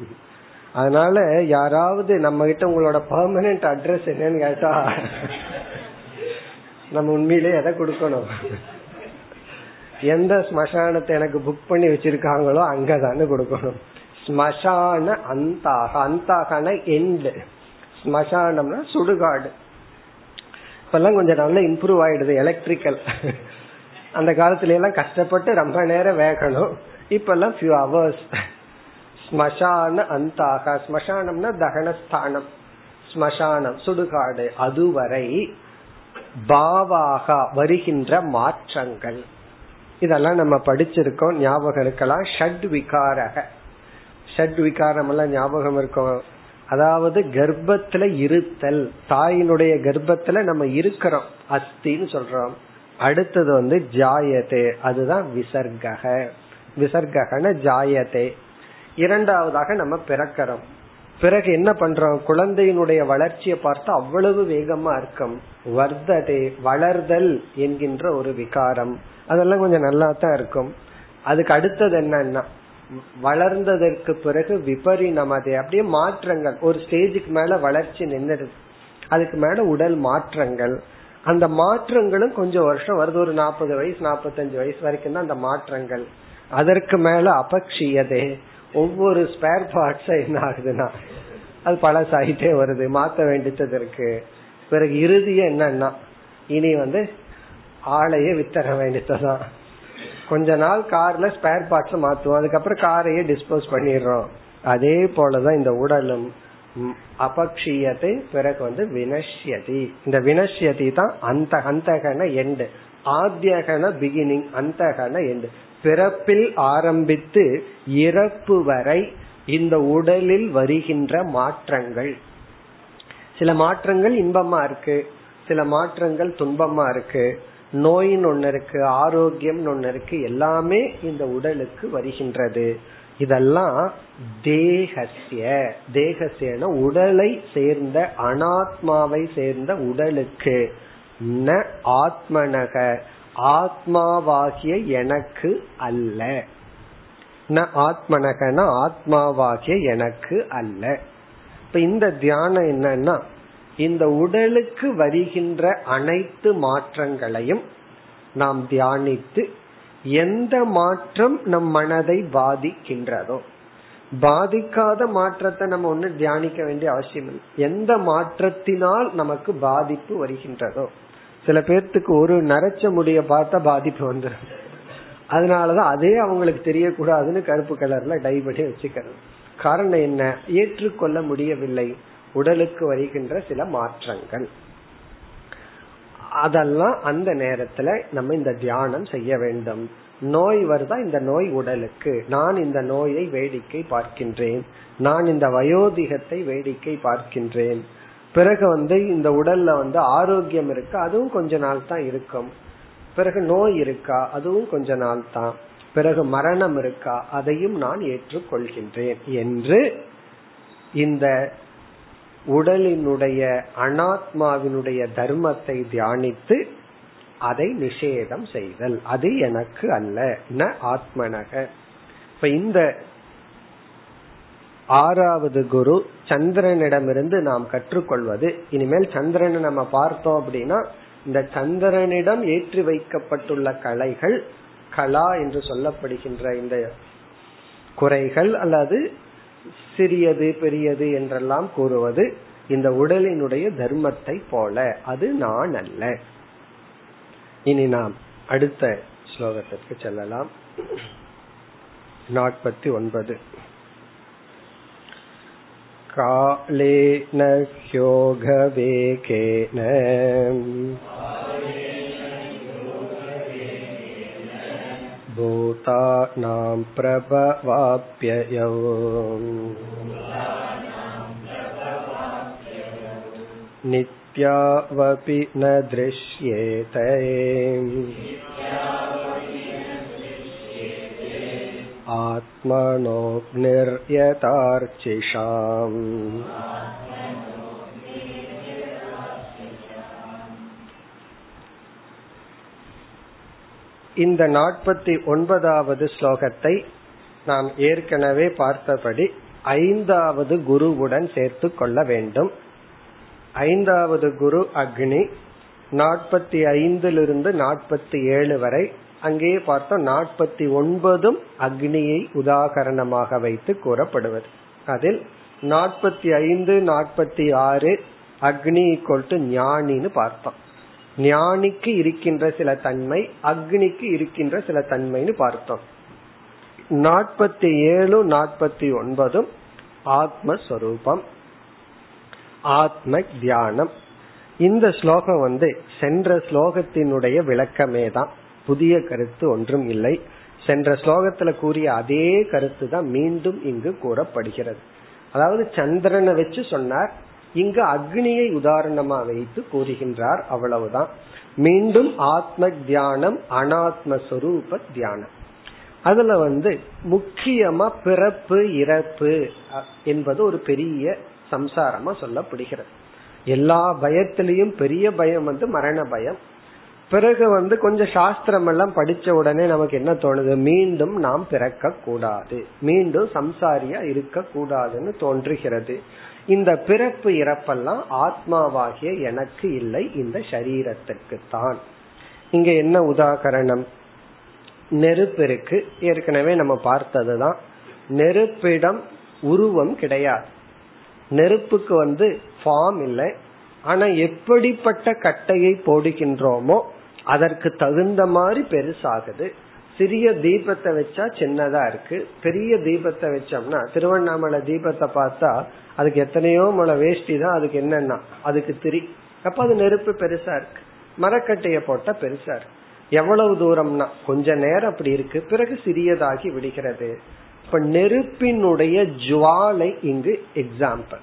அதனால யாராவது நம்ம கிட்ட உங்களோட பர்மனன்ட் அட்ரஸ் என்னன்னு கேட்டா நம்ம உண்மையிலே எதை கொடுக்கணும். எந்த ஸ்மசானத்தை எனக்கு புக் பண்ணி வச்சிருக்காங்களோ அங்கதானே கொடுக்கணும். ஸ்மசான அந்தாக அந்தாகன எண்டு ஸ்மசானம்னா சுடுகாடு. இப்பெல்லாம் கொஞ்சம் நல்லா இம்ப்ரூவ் ஆயிடுது எலக்ட்ரிக்கல் அந்த காலத்துல எல்லாம் கஷ்டப்பட்டு ரொம்ப நேரம் வேகணும். இப்பெல்லாம் ஃபியூ அவர்ஸ் ஸ்மசான அந்தாக ஸ்மசானம்னா தகனஸ்தானம். ஸ்மசானம் சுடுகாடு. அதுவரை பாவாக வருகின்ற மாற்றங்கள். இதெல்லாம் நம்ம படிச்சிருக்கோம் ஞாபகம் இருக்கலாம். ஷட் விகாரக. ஷட் விகாரம் எல்லாம் ஞாபகம் இருக்கும். அதாவது கர்ப்பத்துல இருத்தல் தாயினுடைய கர்ப்பத்துல நம்ம இருக்கிறோம் அஸ்தின்னு சொல்றோம். அடுத்தது வந்து ஜாயதே அதுதான் விசர்கக. விசர்கன ஜாயதே இரண்டாவதாக நம்ம பிறக்கிறோம். பிறகு என்ன பண்றோம்? குழந்தையினுடைய வளர்ச்சியை பார்த்தா அவ்வளவு வேகமா இருக்கும் வர்த்ததே வளர்தல் என்கின்ற ஒரு விகாரம். அதெல்லாம் கொஞ்சம் நல்லா தான் இருக்கும். அதுக்கு அடுத்தது என்னன்னா வளர்ந்ததற்கு பிறகு விபரிணமதே அப்படியே மாற்றங்கள். ஒரு ஸ்டேஜுக்கு மேல வளர்ச்சி நின்றுது. அதுக்கு மேல உடல் மாற்றங்கள். அந்த மாற்றங்களும் கொஞ்சம் வருஷம் வருது. ஒரு நாற்பது வயசு நாற்பத்தஞ்சு வயசு வரைக்கும் தான் அந்த மாற்றங்கள். அதற்கு மேல அபக்ஷியதே. ஒவ்வொரு ஸ்பேர் பார்ட்ஸ் என்ன ஆகுதுன்னா அது பழசாயிட்டே வருது மாத்த வேண்டியது இருக்கு. பிறகு இறுதிய என்னன்னா இனி வந்து ஆளையே வித்தர வேண்டியதுதான். கொஞ்ச நாள் கார்ல ஸ்பேர் பார்ட்ஸ் மாத்துவோம் அதுக்கப்புறம் காரையே டிஸ்போஸ் பண்ணிடுறோம். அதே போலதான் இந்த உடலும் அபக்ஷியத்தை பிறகு வந்து வினஷ்யதி. இந்த வினஷ்யதி தான் அந்த அந்தகன எண்டு ஆத்தியகன பிகினிங் அந்தகன எண்டு பிறப்பில் ஆரம்பித்து இறப்பு வரை இந்த உடலில் வருகின்ற மாற்றங்கள். சில மாற்றங்கள் இன்பமா இருக்கு சில மாற்றங்கள் துன்பமா இருக்கு நோயின்னு ஒன்னு இருக்கு ஆரோக்கியம் ஒன்னு இருக்கு எல்லாமே இந்த உடலுக்கு வருகின்றது. இதெல்லாம் தேகசிய தேகசியன உடலை சேர்ந்த அனாத்மாவை சேர்ந்த உடலுக்கு. ந ஆத்மனக. ஆத்மாவாகிய எனக்கு அல்ல. ந ஆத்மனகன ஆத்மாவாகிய எனக்கு அல்ல. இப்ப இந்த தியானம் என்னன்னா இந்த உடலுக்கு வருகின்ற அனைத்து மாற்றங்களையும் நாம் தியானித்து எந்த மாற்றம் நம் மனதை பாதிக்கின்றதோ பாதிக்காத மாற்றத்தை நம்ம ஒண்ணு தியானிக்க வேண்டிய அவசியம் இல்லை. எந்த மாற்றத்தினால் நமக்கு பாதிப்பு வருகின்றதோ சில பேர்த்துக்கு ஒரு நரைச்ச முடிய பார்த்தா பாதிப்பு வந்துடும் அதனாலதான் அதே அவங்களுக்கு தெரியக்கூடாதுன்னு கருப்பு கலர்ல டை பண்ணி வச்சுக்கிறது. காரணம் என்ன? ஏற்றுக்கொள்ள முடியவில்லை. உடலுக்கு வருகின்ற சில மாற்றங்கள். அதெல்லாம் அந்த நேரத்துல நம்ம இந்த தியானம் செய்ய வேண்டும். நோய் வருதா? இந்த நோய் உடலுக்கு. நான் இந்த நோயை வேடிக்கை பார்க்கின்றேன். நான் இந்த வயோதிகத்தை வேடிக்கை பார்க்கின்றேன். பிறகு வந்து இந்த உடல்ல வந்து ஆரோக்கியம் இருக்கு? அதுவும் கொஞ்ச நாள் தான் இருக்கும். பிறகு நோய் இருக்கா? அதுவும் கொஞ்ச நாள் தான். பிறகு மரணம் இருக்கா? அதையும் நான் ஏற்றுக்கொள்கின்றேன் என்று இந்த உடலினுடைய அனாத்மாவினுடைய தர்மத்தை தியானித்து அதை நிஷேதம் செய்தல். அது எனக்கு அல்ல ந ஆத்மனக. இப்ப இந்த ஆறாவது குரு சந்திரனிடமிருந்து நாம் கற்றுக்கொள்வது. இனிமேல் சந்திரனை நம்ம பார்த்தோம் அப்படின்னா இந்த சந்திரனிடம் ஏற்றி வைக்கப்பட்டுள்ள கலைகள் கலா என்று சொல்லப்படுகின்ற இந்த குறைகள் அல்லது சிறியது பெரியது என்றெல்லாம் கூறுவது இந்த உடலினுடைய தர்மத்தை போல. அது நான் அல்ல. இனி நாம் அடுத்த ஸ்லோகத்திற்கு செல்லலாம். நாற்பத்தி ஒன்பது. कालेन ह्योगवेगेन भूतानां प्रभवाप्ययौ नित्यावपि न दृश्येते आत्मनोऽग्निर्यतार्चिषाम् இந்த நாற்பத்தி ஒன்பதாவது ஸ்லோகத்தை நாம் ஏற்கனவே பார்த்தபடி ஐந்தாவது குருவுடன் சேர்த்து கொள்ள வேண்டும் ஐந்தாவது குரு அக்னி நாற்பத்தி ஐந்திலிருந்து நாற்பத்தி ஏழு வரை அங்கேயே பார்த்தோம் நாற்பத்தி ஒன்பதும் அக்னியை உதாகரணமாக வைத்து கூறப்படுவது. அதில் நாற்பத்தி ஐந்து நாற்பத்தி ஆறு அக்னி ஈக்குவல் டு ஞானின்னு பார்த்தோம். ஞானிக்கு இருக்கின்ற சில தன்மை அக்னிக்கு இருக்கின்ற சில தன்மைன்னு பார்த்தோம். நாற்பத்தி ஏழு நாற்பத்தி ஒன்பதும் ஆத்மஸ்வரூபம் ஆத்ம தியானம் இந்த ஸ்லோகம் வந்து சென்ற ஸ்லோகத்தினுடைய விளக்கமே தான் புதிய கருத்து ஒன்றும் இல்லை. சென்ற ஸ்லோகத்துல கூறிய அதே கருத்து தான் மீண்டும் இங்கு கூறப்படுகிறது. அதாவது சந்திரனை வச்சு சொன்னார் இங்கு அக்னியை உதாரணமா வைத்து கூறுகின்றார் அவ்வளவுதான். மீண்டும் ஆத்ம தியானம் அனாத்ம சொரூப தியானம். அதுல வந்து முக்கியமா பிறப்பு இறப்பு என்பது ஒரு பெரிய சம்சாரமா சொல்லப்படுகிறது. எல்லா பயத்திலையும் பெரிய பயம் வந்து மரண பயம். பிறகு வந்து கொஞ்சம் சாஸ்திரம் எல்லாம் படிச்ச உடனே நமக்கு என்ன தோணுது? மீண்டும் நாம் பிறக்க கூடாது மீண்டும் சம்சாரியா இருக்க கூடாதுன்னு தோன்றுகிறது. இந்த பிறப்பு இறப்பெல்லாம் ஆத்மாவாகிய எனக்கு இல்லை இந்த சரீரத்திற்கு தான் இங்க என்ன உதாகரணம்? நெருப்பு இருக்கு. ஏற்கனவே நம்ம பார்த்ததுதான். நெருப்பிடம் உருவம் கிடையாது. நெருப்புக்கு வந்து ஃபார்ம் இல்லை. ஆனா எப்படிப்பட்ட கட்டையை போடுகின்றோமோ அதற்கு தகுந்த மாதிரி பெருசாகுது. சிறிய தீபத்தை வச்சா சின்னதா இருக்கு. பெரிய தீபத்தை வச்சோம்னா திருவண்ணாமலை தீபத்தை பார்த்தா அதுக்கு எத்தனையோ மலை வேஷ்டி தான் அதுக்கு என்னன்னா அதுக்கு திரி. அப்ப அது நெருப்பு பெருசா இருக்கு. மரக்கட்டைய போட்டா பெருசா இருக்கு. எவ்வளவு தூரம்னா கொஞ்ச நேரம் அப்படி இருக்கு. பிறகு சிறியதாகி விடுகிறது. இப்ப நெருப்பினுடைய ஜுவாலை இங்கு எக்ஸாம்பிள்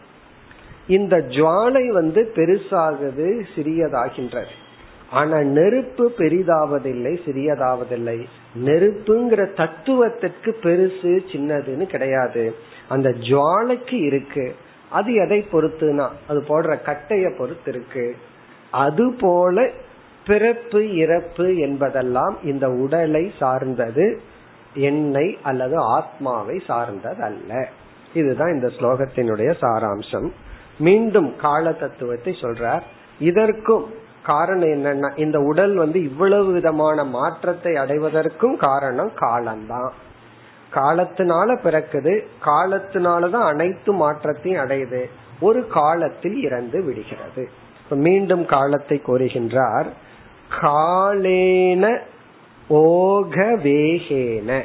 இந்த ஜுவாலை வந்து பெருசாகுது சிறியதாகின்றது. ஆனா நெருப்பு பெரிதாவதில்லை சிறியதாவதில்லை. நெருப்புங்கிற தத்துவத்திற்கு பெருசு சின்னதுன்னு கிடையாது. அந்த ஜுவாலைக்கு இருக்கு. அது எதை பொறுத்துனா அது போடுற கட்டைய பொறுத்து இருக்கு. அது போல பிறப்பு இறப்பு என்பதெல்லாம் இந்த உடலை சார்ந்தது என்னை அல்லது ஆத்மாவை சார்ந்தது அல்ல இதுதான் இந்த ஸ்லோகத்தினுடைய சாராம்சம். மீண்டும் கால தத்துவத்தை சொல்றார். இதற்கும் காரணம் என்னன்னா இந்த உடல் வந்து இவ்வளவு விதமான மாற்றத்தை அடைவதற்கும் காரணம் காலம்தான். காலத்தினால பிறக்குது காலத்தினாலதான் அனைத்து மாற்றத்தையும் அடையுது. ஒரு காலத்தில் இறந்து விடுகிறது. மீண்டும் காலத்தை கூறுகின்றார் காலேன ஓக வேகேன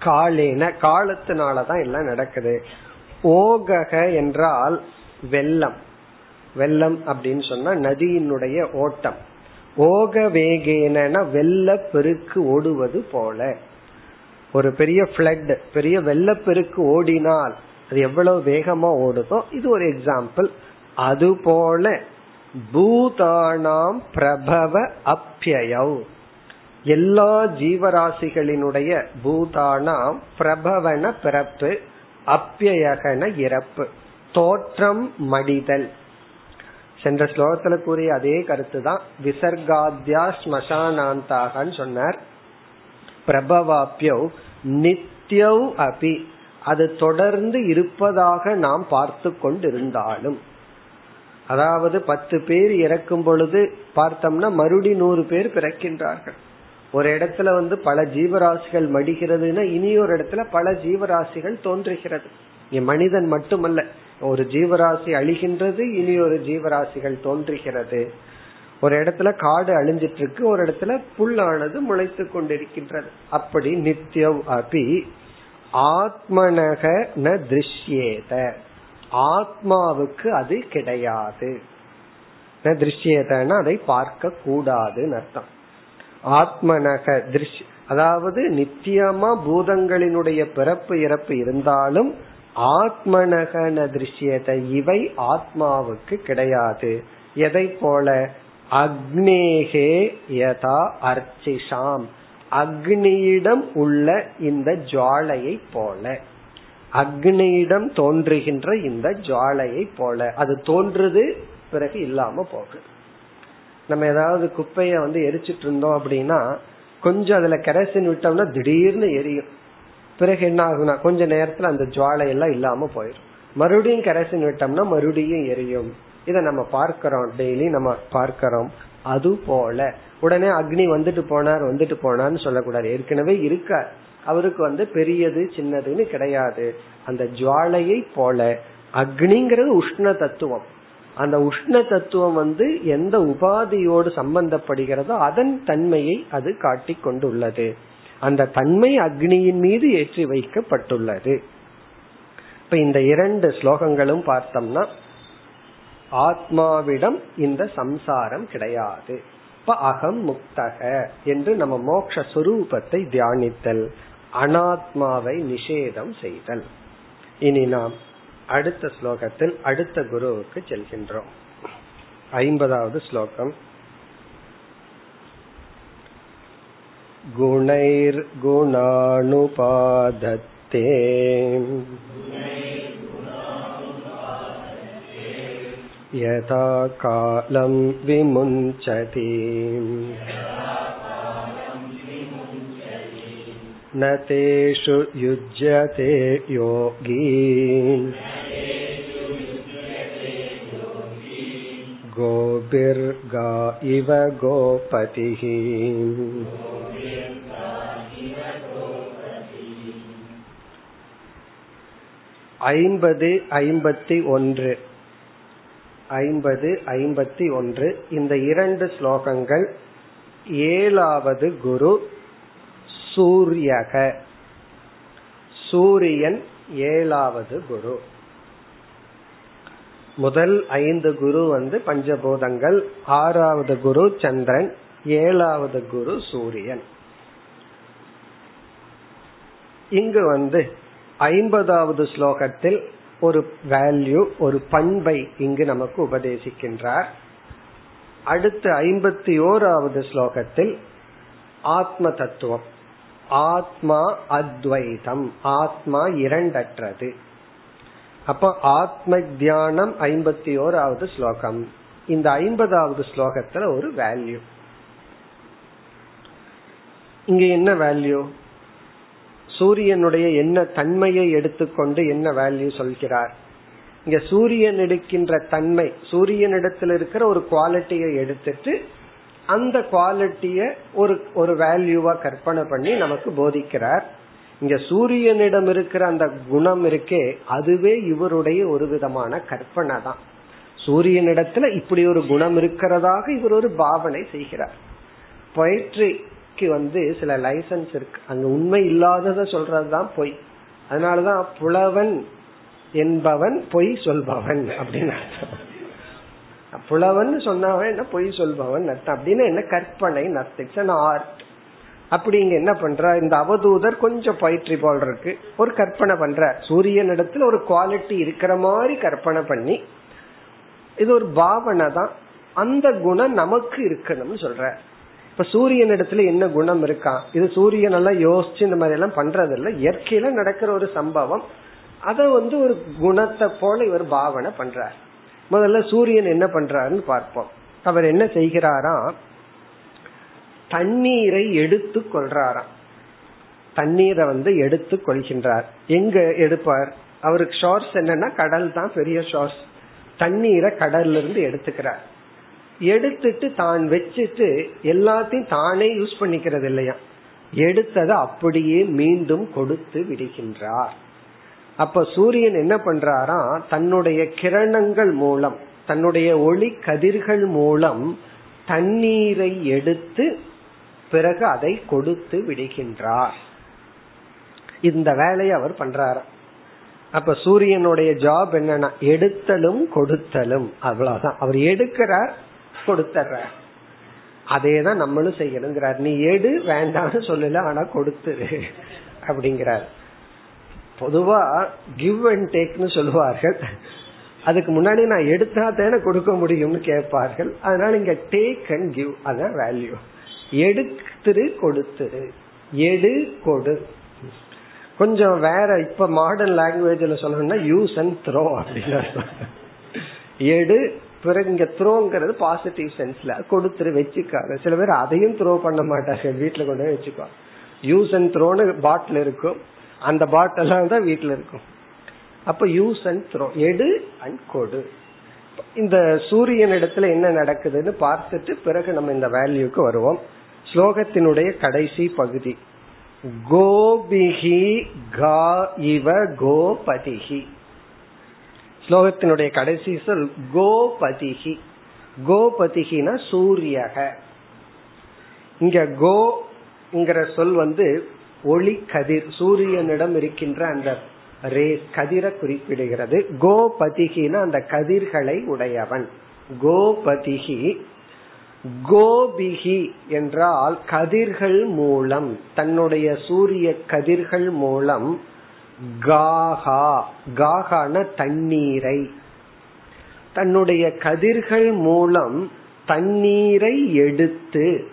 காலேன காலத்தினாலதான் எல்லாம் நடக்குது. ஓகக என்றால் வெள்ளம். வெள்ளம் அப்படின்னு சொன்னா நதியினுடைய ஓட்டம். ஓக வேகேன வெள்ள பெருக்கு ஓடுவது போல. ஒரு பெரிய பிளட் பெரிய வெள்ளப்பெருக்கு ஓடினால் அது எவ்வளவு வேகமா ஓடுதோ இது ஒரு எக்ஸாம்பிள் அது போல பூதானாம் பிரபவ அப்பியவ் எல்லா ஜீவராசிகளினுடைய பூதானாம் பிரபவன பிறப்பு அப்பியகன இறப்பு. தோற்றம் மடிதல். சென்ற ஸ்லோகத்துல கூறிய அதே கருத்து தான் விசர்காத்யா ஸ்மசானாந்தாகன்னு சொன்னார். பிரபவாப்பியோ நித்யவ் அபி. அது தொடர்ந்து இருப்பதாக நாம் பார்த்து கொண்டிருந்தாலும். அதாவது பத்து பேர் இறக்கும் பொழுது பார்த்தோம்னா மறுபடி நூறு பேர் பிறக்கின்றார்கள். ஒரு இடத்துல வந்து பல ஜீவராசிகள் மடிகிறதுனா இனி ஒரு இடத்துல பல ஜீவராசிகள் தோன்றுகிறது. மனிதன் மட்டுமல்ல. ஒரு ஜீவராசி அழிகின்றது இனி ஒரு ஜீவராசிகள் தோன்றுகிறது. ஒரு இடத்துல காடு அழிஞ்சிட்டு இருக்கு ஒரு இடத்துல புல்லானது முளைத்து கொண்டிருக்கின்றது. அப்படி நித்யம் அபி ஆத்மனக ந திருஷ்யேத. ஆத்மாவுக்கு அது கிடையாது. திருஷ்யேதனா அதை பார்க்க கூடாதுன்னு அர்த்தம். ஆத்மனக திருஷ் அதாவது நித்தியமா பூதங்களினுடைய பிறப்பு இறப்பு இருந்தாலும் ஆத்மனகன திருஷ்யத்தை இவை ஆத்மாவுக்கு கிடையாது. எதை போல? அக்னேகே யதா அர்ச்சிஷாம். அக்னியிடம் உள்ள இந்த ஜுவாலையை போல. அக்னியிடம் தோன்றுகின்ற இந்த ஜுவாலையை போல. அது தோன்றுது பிறகு இல்லாம போகுது. நம்ம ஏதாவது குப்பைய வந்து எரிச்சிட்டு இருந்தோம் அப்படின்னா கொஞ்சம் அதுல கெரசின் விட்டோம்னா திடீர்னு எரியும். பிறகு என்ன ஆகுனா கொஞ்ச நேரத்துல அந்த ஜுவாலை எல்லாம் இல்லாம போயிடும் மறுபடியும் கரைசன் விட்டோம்னா மறுபடியும் எரியும். இதை நம்ம பார்க்கிறோம். டெய்லி நம்ம பார்க்கிறோம். அது போல. உடனே அக்னி வந்துட்டு போனார் வந்துட்டு போனார்னு சொல்லக்கூடாது. ஏற்கனவே இருக்கார். அவருக்கு வந்து பெரியது சின்னதுன்னு கிடையாது. அந்த ஜுவாலையை போல அக்னிங்கிறது உஷ்ண தத்துவம். அந்த உஷ்ண தத்துவம் வந்து எந்த உபாதியோடு சம்பந்தப்படுகிறதோ அதன் தன்மையை அது காட்டிக் கொண்டுள்ளது அந்த தன்மை அக்னியின் மீது ஏற்றி வைக்கப்பட்டுள்ளது. இப்ப இந்த இரண்டு ஸ்லோகங்களும் பார்த்தோம்னா ஆத்மாவிடம் இந்த சம்சாரம் கிடையாது. இப்ப அகம் முக்தக என்று நம்ம மோக்ஷ சுரூபத்தை தியானித்தல் அனாத்மாவை நிஷேதம் செய்தல். இனி நாம் அடுத்த ஸ்லோகத்தில் அடுத்த குருவுக்கு செல்கின்றோம். ஐம்பதாவது ஸ்லோகம். गुणैर्गुणानुपादत्ते यथा कालं विमुञ्चति न तेषु युज्यते योगी गोभिर्गा इव गोपतिः ஐம்பது ஐம்பத்தி ஒன்று. ஐம்பது ஐம்பத்தி ஒன்று. இந்த இரண்டு ஸ்லோகங்கள் ஏழாவது குரு சூரியக. சூரியன் ஏழாவது குரு. முதல் ஐந்து குரு வந்து பஞ்சபூதங்கள் ஆறாவது குரு சந்திரன் ஏழாவது குரு சூரியன். இங்கு வந்து ஐம்பதாவது ஸ்லோகத்தில் ஒரு வேல்யூ ஒரு பண்பை இங்கு நமக்கு உபதேசிக்கின்றார். அடுத்து ஐம்பத்தி ஓராவது ஸ்லோகத்தில் ஆத்ம தத்துவம். ஆத்மா அத்வைதம். ஆத்மா இரண்டற்றது. அப்ப ஆத்ம தியானம் ஐம்பத்தி ஓராவது ஸ்லோகம். இந்த ஐம்பதாவது ஸ்லோகத்துல ஒரு வேல்யூ இங்க என்ன வேல்யூ சூரியனுடைய என்ன தன்மையை எடுத்துக்கொண்டு என்ன வேல்யூ சொல்கிறார்? இங்க சூரியன் எடுக்கின்ற தன்மை சூரியனிடத்தில் இருக்கிற ஒரு குவாலிட்டியை எடுத்துட்டு அந்த குவாலிட்டிய ஒரு ஒரு வேல்யூவா கற்பனை பண்ணி நமக்கு போதிக்கிறார். இங்க சூரியனிடம் இருக்கிற அந்த குணம் இருக்கே அதுவே இவருடைய ஒரு விதமான கற்பனை தான். சூரியனிடத்துல இப்படி ஒரு குணம் இருக்கிறதாக இவர் ஒரு பாவனை செய்கிறார். பொயட்ரிக்கு வந்து சில லைசன்ஸ் இருக்கு. அங்க உண்மை இல்லாதத சொல்றதுதான் பொய். அதனாலதான் புலவன் என்பவன் பொய் சொல்பவன் அப்படின்னு புலவன் சொன்னவன் என்ன பொய் சொல்பவன் அர்த்தம். அப்படின்னு என்ன கற்பனை நர்த்திக்ஸ் ஆர்ட் அப்படி இங்க என்ன பண்ற? இந்த அவதூதர் கொஞ்சம் பயிற்சி போல் இருக்கு. ஒரு கற்பனை பண்ற. சூரியன் இடத்துல ஒரு குவாலிட்டி இருக்கிற மாதிரி கற்பனை பண்ணி இது ஒரு பாவனை தான் அந்த குணம் நமக்கு இருக்கணும்னு சொல்ற. இப்ப சூரியன் இடத்துல என்ன குணம் இருக்கா? இது சூரியன் எல்லாம் யோசிச்சு இந்த மாதிரி எல்லாம் பண்றது இல்ல இயற்கையில நடக்கிற ஒரு சம்பவம். அத வந்து ஒரு குணத்தை போல இவர் பாவனை பண்றார். முதல்ல சூரியன் என்ன பண்றாருன்னு பார்ப்போம். அவர் என்ன செய்கிறாரா? தண்ணீரை எடுத்து கொள்றாராம். தண்ணீரை வந்து எடுத்து கொள்கின்றார். எங்க எடுப்பார்? அவருக்கு ஷோர்ஸ் என்னன்னா கடல் தான் பெரிய ஷோர்ஸ் தண்ணீரை கடல்ல இருந்து எடுத்துக்கிறார். எடுத்துட்டு தான் வச்சுட்டு எல்லாத்தையும் தானே யூஸ் பண்ணிக்கிறது இல்லையா? எடுத்ததை அப்படியே மீண்டும் கொடுத்து விடுகின்றார். அப்ப சூரியன் என்ன பண்றாரா? தன்னுடைய கிரணங்கள் மூலம் தன்னுடைய ஒளி கதிர்கள் மூலம் தண்ணீரை எடுத்து பிறகு அதை கொடுத்து விடுகின்றார். இந்த வேலையை அவர் பண்றாரு. அப்ப சூரியனுடைய ஜாப் என்னன்னா எடுத்தலும் கொடுத்தலும். அவ்வளவுதான். அவர் எடுக்கிறார் கொடுத்துற அதே தான் நம்மளும் செய்யணுங்கிறார். நீ எடு வேண்டாம்னு சொல்லல ஆனா கொடுத்துரு அப்படிங்கிறார். பொதுவா கிவ் அண்ட் டேக்னு சொல்லுவார்கள். அதுக்கு முன்னாடி நான் எடுத்தா தானே கொடுக்க முடியும்னு கேட்பார்கள். அதனால இங்க டேக் அண்ட் கிவ் அதான் வேல்யூ எடுத்துரு கொடுத்துரு. எடு கொடு. கொஞ்சம் வேற இப்ப மாடர்ன் லாங்குவேஜ்ல சொல்லணும்னா யூஸ் அண்ட் த்ரோ அப்படின்னு எடு பிறகு இங்க த்ரோங்கிறது பாசிட்டிவ் சென்ஸ்ல கொடுத்துரு வச்சுக்காரு சில பேர் அதையும் த்ரோ பண்ண மாட்டாங்க. வீட்டுல கொண்டு போய் வச்சுக்குவாங்க யூஸ் அண்ட் த்ரோன்னு பாட்டில் இருக்கும். அந்த பாட்டில் தான் வீட்டுல இருக்கும். அப்ப யூஸ் அண்ட் த்ரோ எடு அண்ட் கொடு. இந்த சூரியன் இடத்துல என்ன நடக்குதுன்னு பார்த்துட்டு பிறகு நம்ம இந்த வேல்யூக்கு வருவோம். ஸ்லோகத்தினுடைய கடைசி பகுதி. கோபிகி கா இவ கோபதிகி ஸ்லோகத்தினுடைய கடைசி சொல் கோபதிகி கோபதிகினா சூரியக. இங்க கோங்கிற சொல் வந்து ஒளி கதிர் சூரியனிடம் இருக்கின்ற அந்த ரே கதிரை குறிப்பிடுகிறது. கோபதிகினா அந்த கதிர்களை உடையவன். கோபதிகி கோபிகி என்றால் கதிர்கள் மூலம் தன்னுடைய சூரிய கதிர்கள் மூலம் காகா காகான தண்ணீரை. தன்னுடைய கதிர்கள் மூலம் தண்ணீரை எடுத்து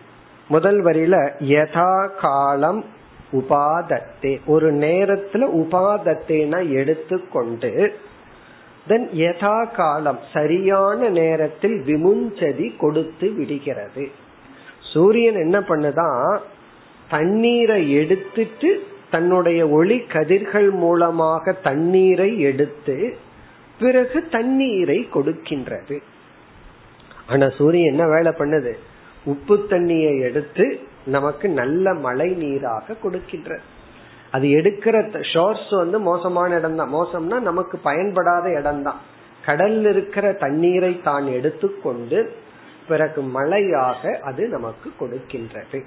முதல் வரியில யதா காலம் உபாதத்தே. ஒரு நேரத்துல உபாதத்தேன எடுத்துக்கொண்டு தென் யதா காலம் சரியான நேரத்தில் விமுஞ்சதி கொடுத்து விடுகிறது. சூரியன் என்ன பண்ணுதான் தண்ணீரை எடுத்துட்டு தன்னுடைய ஒளி கதிர்கள் மூலமாக தண்ணீரை எடுத்து பிறகு தண்ணீரை கொடுக்கின்றது. ஆனா சூரியன் என்ன வேலை பண்ணுது? உப்பு தண்ணியை எடுத்து நமக்கு நல்ல மழை நீராக கொடுக்கின்றது அது எடுக்கிற ஷோர்ஸ் வந்து மோசமான இடம் தான் மோசம்னா நமக்கு பயன்படாத இடம் தான் கடல்ல இருக்கிற தண்ணீரை தான் எடுத்துக்கொண்டு பிறகு மழையாக அது நமக்கு கொடுக்கின்றது.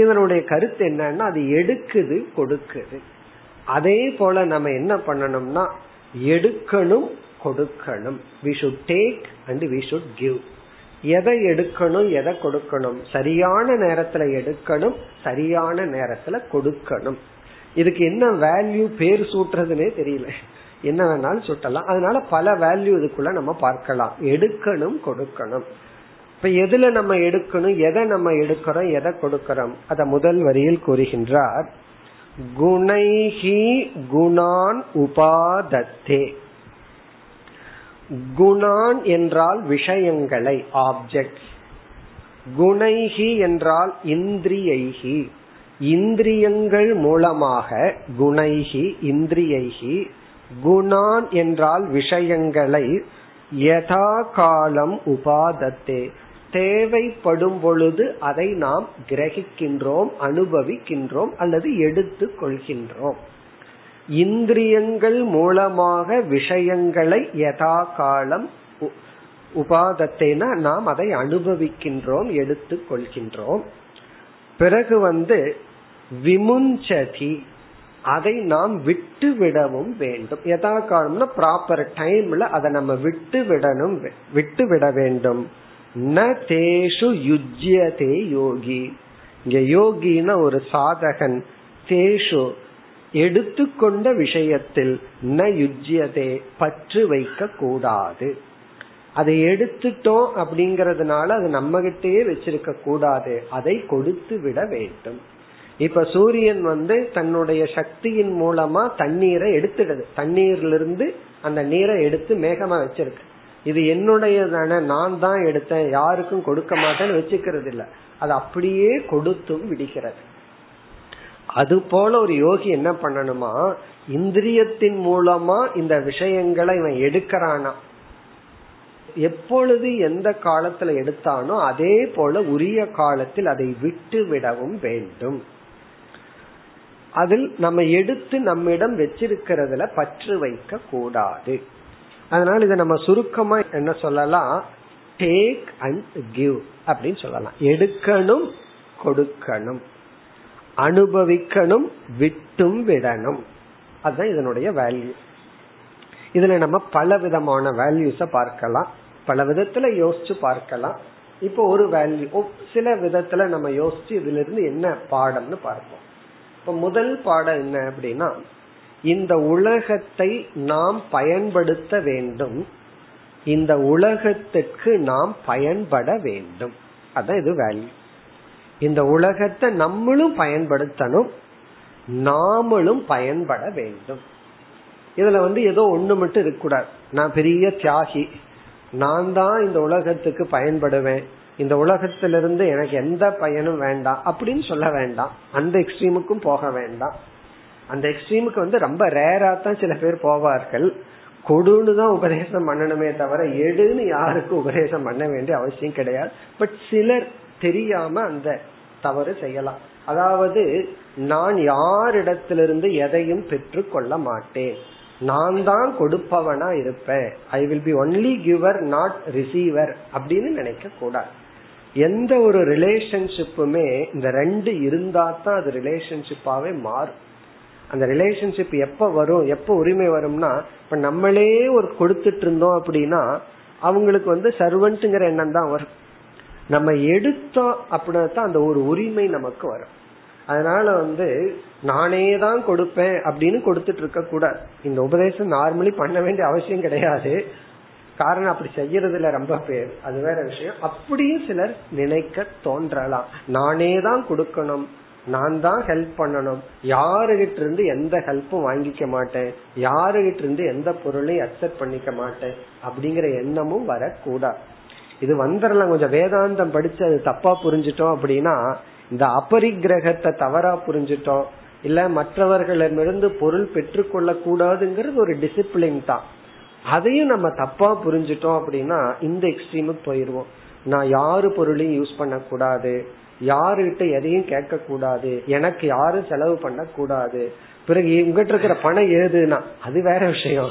இதனுடைய கருத்து என்னன்னா அது எடுக்குது கொடுக்குது. அதே போல நம்ம என்ன பண்ணணும்னா எடுக்கணும் கொடுக்கணும். We should take and we should give எதை எடுக்கணும் எதை கொடுக்கணும்? சரியான நேரத்துல எடுக்கணும் சரியான நேரத்துல கொடுக்கணும். இதுக்கு என்ன வேல்யூ பேர் சூட்டுறதுனே தெரியல. என்ன வேணாலும் சுட்டலாம். அதனால பல வேல்யூ இதுக்குள்ள நம்ம பார்க்கலாம். எடுக்கணும் கொடுக்கணும். இப்ப எதுல நம்ம எடுக்கணும் எதை நம்ம எடுக்கிறோம் எதை கொடுக்கிறோம்? அத முதல் வரியில் கூறுகின்றார் குணைஹி குணான் உபாதத்தே. குணான் என்றால் விஷயங்களை ஆப்ஜெக்ட் குணைஹி என்றால் இந்திரியைகி இந்திரியங்கள் மூலமாக குணைஹி இந்திரியைகி குணான் என்றால் விஷயங்களை யதா காலம் உபாதத்தே. தேவைப்படும் பொழுது அதை நாம் கிரகிக்கின்றோம் அனுபவிக்கின்றோம் அல்லது எடுத்து கொள்கின்றோம். இந்திரியங்கள் மூலமாக விஷயங்களை யதா காலம் உபாதத்தைனா நாம் அதை அனுபவிக்கின்றோம் எடுத்து கொள்கின்றோம். பிறகு வந்து விமுஞ்சதி அதை நாம் விட்டு விடவும் வேண்டும். எதா காலம்னா ப்ராப்பர் டைம்ல அதை நம்ம விட்டு விடணும் விட்டு விட வேண்டும். ந தேஷு யுஜ்யதே யோகி. இங்க யோகினா ஒரு சாதகன். தேஷு எடுத்துக்கொண்ட விஷயத்தில் ந யுஜ்யதே பற்று வைக்க கூடாது. அதை எடுத்துட்டோம் அப்படிங்கறதுனால அது நம்ம கிட்டயே வச்சிருக்க கூடாது. அதை கொடுத்து விட வேண்டும். இப்ப சூரியன் வந்து தன்னுடைய சக்தியின் மூலமா தண்ணீரை எடுத்துடுது. தண்ணீர்ல இருந்து அந்த நீரை எடுத்து மேகமா வச்சிருக்கு. இது என்னுடையதான நான் தான் எடுத்தேன் யாருக்கும் கொடுக்க மாட்டேன்னு வச்சுக்கிறது இல்ல அது அப்படியே கொடுத்தும் விடுகிறது. அது போல ஒரு யோகி என்ன பண்ணணுமா இந்திரியத்தின் மூலமா இந்த விஷயங்களை இவன் எடுக்கிறானா. எப்பொழுது எந்த காலத்துல எடுத்தானோ அதே போல உரிய காலத்தில் அதை விட்டு விடவும் வேண்டும். அதில் நம்ம எடுத்து நம்மிடம் வச்சிருக்கிறதுல பற்று வைக்க கூடாது அதனால இதை நம்ம சுருக்கமா என்ன சொல்லலாம்? டேக் அண்ட் கிவ் அப்படின்னு சொல்லலாம். எடுக்கணும் கொடுக்கணும். அனுபவிக்கணும் விட்டும் விடணும். அதுதான் இதனுடைய வேல்யூ இதுல நம்ம பல விதமான வேல்யூஸ பார்க்கலாம். பல விதத்துல யோசிச்சு பார்க்கலாம். இப்போ ஒரு வேல்யூ சில விதத்துல நம்ம யோசிச்சு இதுல இருந்து என்ன பாடம்னு பார்ப்போம். இப்ப முதல் பாடம் என்ன அப்படின்னா இந்த உலகத்தை நாம் பயன்படுத்த வேண்டும். இந்த உலகத்திற்கு நாம் பயன்பட வேண்டும். அதான் இது வேல்யூ இந்த உலகத்தை நம்மளும் பயன்படுத்தணும். நாமளும் பயன்பட வேண்டும். இதுல வந்து ஏதோ ஒண்ணு மட்டும் இருக்கக்கூடாது நான் பெரிய தியாகி. நான் தான் இந்த உலகத்துக்கு பயன்படுவேன். இந்த உலகத்திலிருந்து எனக்கு எந்த பயனும் வேண்டாம் அப்படின்னு சொல்ல வேண்டாம். அந்த எக்ஸ்ட்ரீமுக்கும் போக வேண்டாம். அந்த எக்ஸ்ட்ரீமுக்கு வந்து ரொம்ப ரேரா தான் சில பேர் போவார்கள். கொடுன்னு தான் உபதேசம் பண்ணணுமே தவிர எடுன்னு யாருக்கும் உபதேசம் பண்ண வேண்டிய அவசியம் கிடையாது. பட் சிலர் தெரியாம அந்த தவறு செய்யலாம். அதாவது நான் யாரிடத்திலிருந்து எதையும் பெற்று கொள்ள மாட்டேன். நான் தான் கொடுப்பவனா இருப்பேன். I will be only giver not receiver அப்படின்னு நினைக்க கூடாது. எந்த ஒரு ரிலேஷன்ஷிப்புமே இந்த ரெண்டு இருந்தா தான் அது ரிலேஷன்ஷிப்பாவே மாறும். அந்த ரிலேஷன்ஷிப் எப்ப வரும் எப்ப உரிமை வரும்னா இப்ப நம்மளே ஒரு கொடுத்துட்டு இருந்தோம் அப்படின்னா அவங்களுக்கு வந்து சர்வன்ட்டுங்கிற எண்ணம் தான் வரும். நம்ம எடுத்தோம் அப்படின்னா தான் அந்த ஒரு உரிமை நமக்கு வரும். அதனால வந்து நானே தான் கொடுப்பேன் அப்படின்னு கொடுத்துட்டு இருக்க கூடாது இந்த உபதேசம் நார்மலி பண்ண வேண்டிய அவசியம் கிடையாது. காரணம் அப்படி செய்யறதுல ரொம்ப பேர். அது வேற விஷயம். அப்படியும் சிலர் நினைக்க தோன்றலாம். நானே தான் கொடுக்கணும். நான் தான் ஹெல்ப் பண்ணணும். யாருகிட்ட இருந்து எந்த ஹெல்ப்பும் வாங்கிக்க மாட்டேன். யாருகிட்ட இருந்து எந்த பொருளையும் அக்செப்ட் பண்ணிக்க மாட்டேன் அப்படிங்கிற எண்ணமும் வரக்கூடாது. இது வந்துடலாம் கொஞ்சம் வேதாந்தம் படிச்சு அது தப்பா புரிஞ்சிட்டோம் அப்படின்னா இந்த அபரிக்கிரகத்தை தவறா புரிஞ்சிட்டோம். இல்ல மற்றவர்களிடமிருந்து பொருள் பெற்றுக்கொள்ள கூடாதுங்கிறது ஒரு டிசிப்ளின் தான். அதையும் நம்ம தப்பா புரிஞ்சிட்டோம் அப்படின்னா இந்த எக்ஸ்ட்ரீமுக்கு போயிருவோம். நான் யாரு பொருளையும் யூஸ் பண்ணக்கூடாது. யாருகிட்ட எதையும் கேட்க கூடாது எனக்கு யாரும் செலவு பண்ண கூடாது பிறகு உங்ககிட்ட இருக்கிற பணம் ஏதுன்னா அது வேற விஷயம்.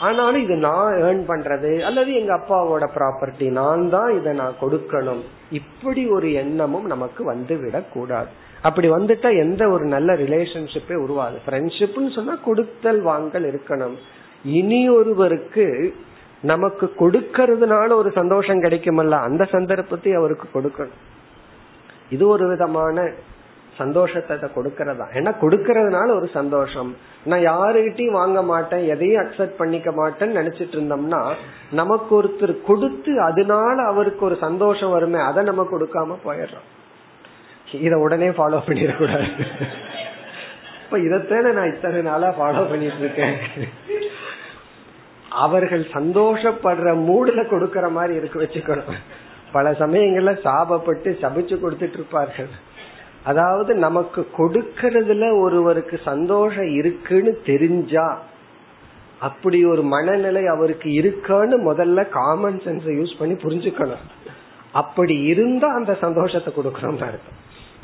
ஆனாலும் இது நான் ஏர்ன் பண்றது அல்லது எங்க அப்பாவோட ப்ராப்பர்ட்டி நான் தான் இதை நான் கொடுக்கணும். இப்படி ஒரு எண்ணமும் நமக்கு வந்து விடக்கூடாது அப்படி வந்துட்டா எந்த ஒரு நல்ல ரிலேஷன்ஷிப்பே உருவாது ஃப்ரெண்ட்ஷிப்னு சொன்னா கொடுத்தல் வாங்கல் இருக்கணும். இனி ஒருவருக்கு நமக்கு கொடுக்கறதுனால ஒரு சந்தோஷம் கிடைக்குமல்ல அந்த சந்தர்ப்பத்தை அவருக்கு கொடுக்கணும். இது ஒரு விதமான சந்தோஷத்தை கொடுக்கறதா? ஏன்னா கொடுக்கறதுனால ஒரு சந்தோஷம். நான் யாருகிட்டையும் வாங்க மாட்டேன் எதையும் அக்செப்ட் பண்ணிக்க மாட்டேன்னு நினைச்சிட்டு இருந்தோம்னா நமக்கு ஒருத்தர் கொடுத்து அதனால அவருக்கு ஒரு சந்தோஷம் வருமே அதை நம்ம கொடுக்காம போயிடுறோம். இத உடனே ஃபாலோ பண்ணிடக்கூடாது. இப்ப இதத்தான நான் இத்தனை நாளா ஃபாலோ பண்ணிட்டு இருக்கேன் அவர்கள் சந்தோஷப்படுற மூடுல கொடுக்கற மாதிரி இருக்கு வச்சுக்கணும். பல சமயங்கள்ல சாபப்பட்டு சபிச்சு கொடுத்துட்டு இருப்பார்கள். அதாவது நமக்கு கொடுக்கறதுல ஒருவருக்கு சந்தோஷம் இருக்குன்னு தெரிஞ்சா அப்படி ஒரு மனநிலை அவருக்கு இருக்கான்னு முதல்ல காமன் சென்ஸ் யூஸ் பண்ணி புரிஞ்சுக்கணும். அப்படி இருந்தா அந்த சந்தோஷத்தை கொடுக்கறோம் அர்த்தம்.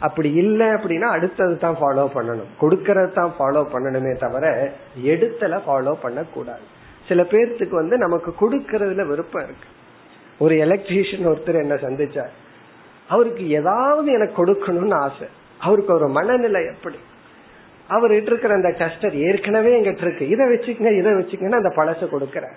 அப்படி இல்லை அப்படின்னா அடுத்தது தான் ஃபாலோ பண்ணணும். கொடுக்கறது தான் ஃபாலோ பண்ணணுமே தவிர எடுத்தல ஃபாலோ பண்ணக்கூடாது. சில பேர்த்துக்கு வந்து நமக்கு கொடுக்கறதுல விருப்பம் இருக்கு. ஒரு எலக்ட்ரீஷியன் ஒருத்தர் என்ன சந்திச்சார். அவருக்கு ஏதாவது எனக்கு கொடுக்கணும்னு ஆசை. அவருக்கு ஒரு மனநிலை எப்படி? அவர்கிட்ட இருக்கிற அந்த டஸ்டர் ஏற்கனவே எங்கிட்ட இருக்கு. இதை வச்சுக்கங்க இதை வச்சுக்கங்கன்னு அந்த பழச கொடுக்கறேன்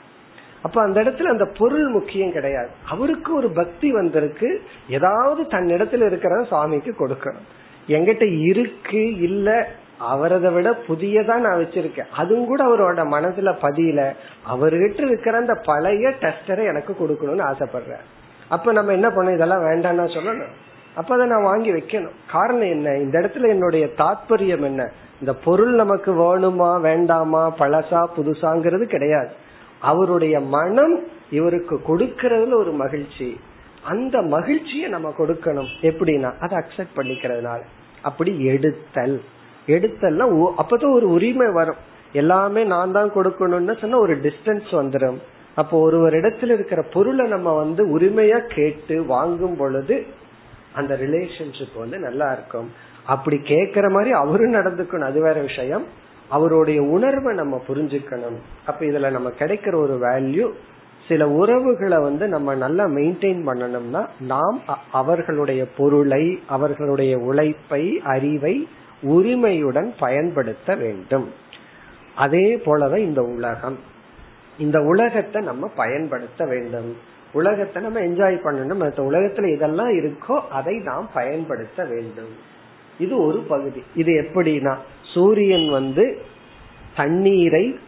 அப்ப அந்த இடத்துல அந்த பொருள் முக்கியம் கிடையாது. அவருக்கு ஒரு பக்தி வந்திருக்கு. ஏதாவது தன்னிடத்துல இருக்கிறத சுவாமிக்கு கொடுக்கணும். எங்கிட்ட இருக்கு இல்ல அவரதை விட புதியதா நான் வச்சிருக்கேன். அதுவும் கூட அவரோட மனசுல பதியல. அவர்கிட்ட இருக்கிற அந்த பழைய டெஸ்டரை எனக்கு கொடுக்கணும்னு ஆசைப்படுறேன். அப்ப நம்ம என்ன பண்ணோம் இதெல்லாம் வேண்டாம்னா சொல்லணும். அப்ப அதை நான் வாங்கி வைக்கணும். காரணம் என்ன? இந்த இடத்துல என்னுடைய தாற்பயம் என்ன? இந்த பொருள் நமக்கு வேணுமா வேண்டாமா பழசா புதுசாங்கிறது கிடையாது. அவருடைய மனம் இவருக்கு கொடுக்கறதுல ஒரு மகிழ்ச்சி. அந்த மகிழ்ச்சியை நம்ம கொடுக்கணும். எப்படின்னா அதை அக்செப்ட் பண்ணிக்கிறதுனால. அப்படி எடுத்தல். எடுத்தல்னா அப்பதான் ஒரு உரிமை வரும். எல்லாமே நான் தான் கொடுக்கணும்னு சொன்னா ஒரு டிஸ்டன்ஸ் வந்துடும் அப்போ ஒருவர் இடத்துல இருக்கிற பொருளை நம்ம வந்து உரிமையா கேட்டு வாங்கும் பொழுது அந்த ரிலேஷன்ஷிப் வந்து நல்லா இருக்கும். அப்படி கேக்குற மாதிரி அவரும் நடந்துக்கணும் அது வேற விஷயம். அவருடைய உணர்வை நம்ம புரிஞ்சுக்கணும். அப்ப இதுல நம்ம கிடைக்கிற ஒரு வேல்யூ சில உறவுகளை வந்து நம்ம நல்லா மெயின்டைன் பண்ணணும்னா நாம் அவர்களுடைய பொருளை அவர்களுடைய உழைப்பை அறிவை உரிமையுடன் பயன்படுத்த வேண்டும். அதே போலதான் இந்த உலகம். இந்த உலகத்தை நம்ம பயன்படுத்த வேண்டும். உலகத்தை நம்ம என்ஜாய் பண்ணணும். மற்ற உலகத்துல இதெல்லாம் இருக்கோ அதை நாம் பயன்படுத்த வேண்டும். இது ஒரு பகுதி. இது எப்படின்னா சூரியன் வந்து தண்ணீரை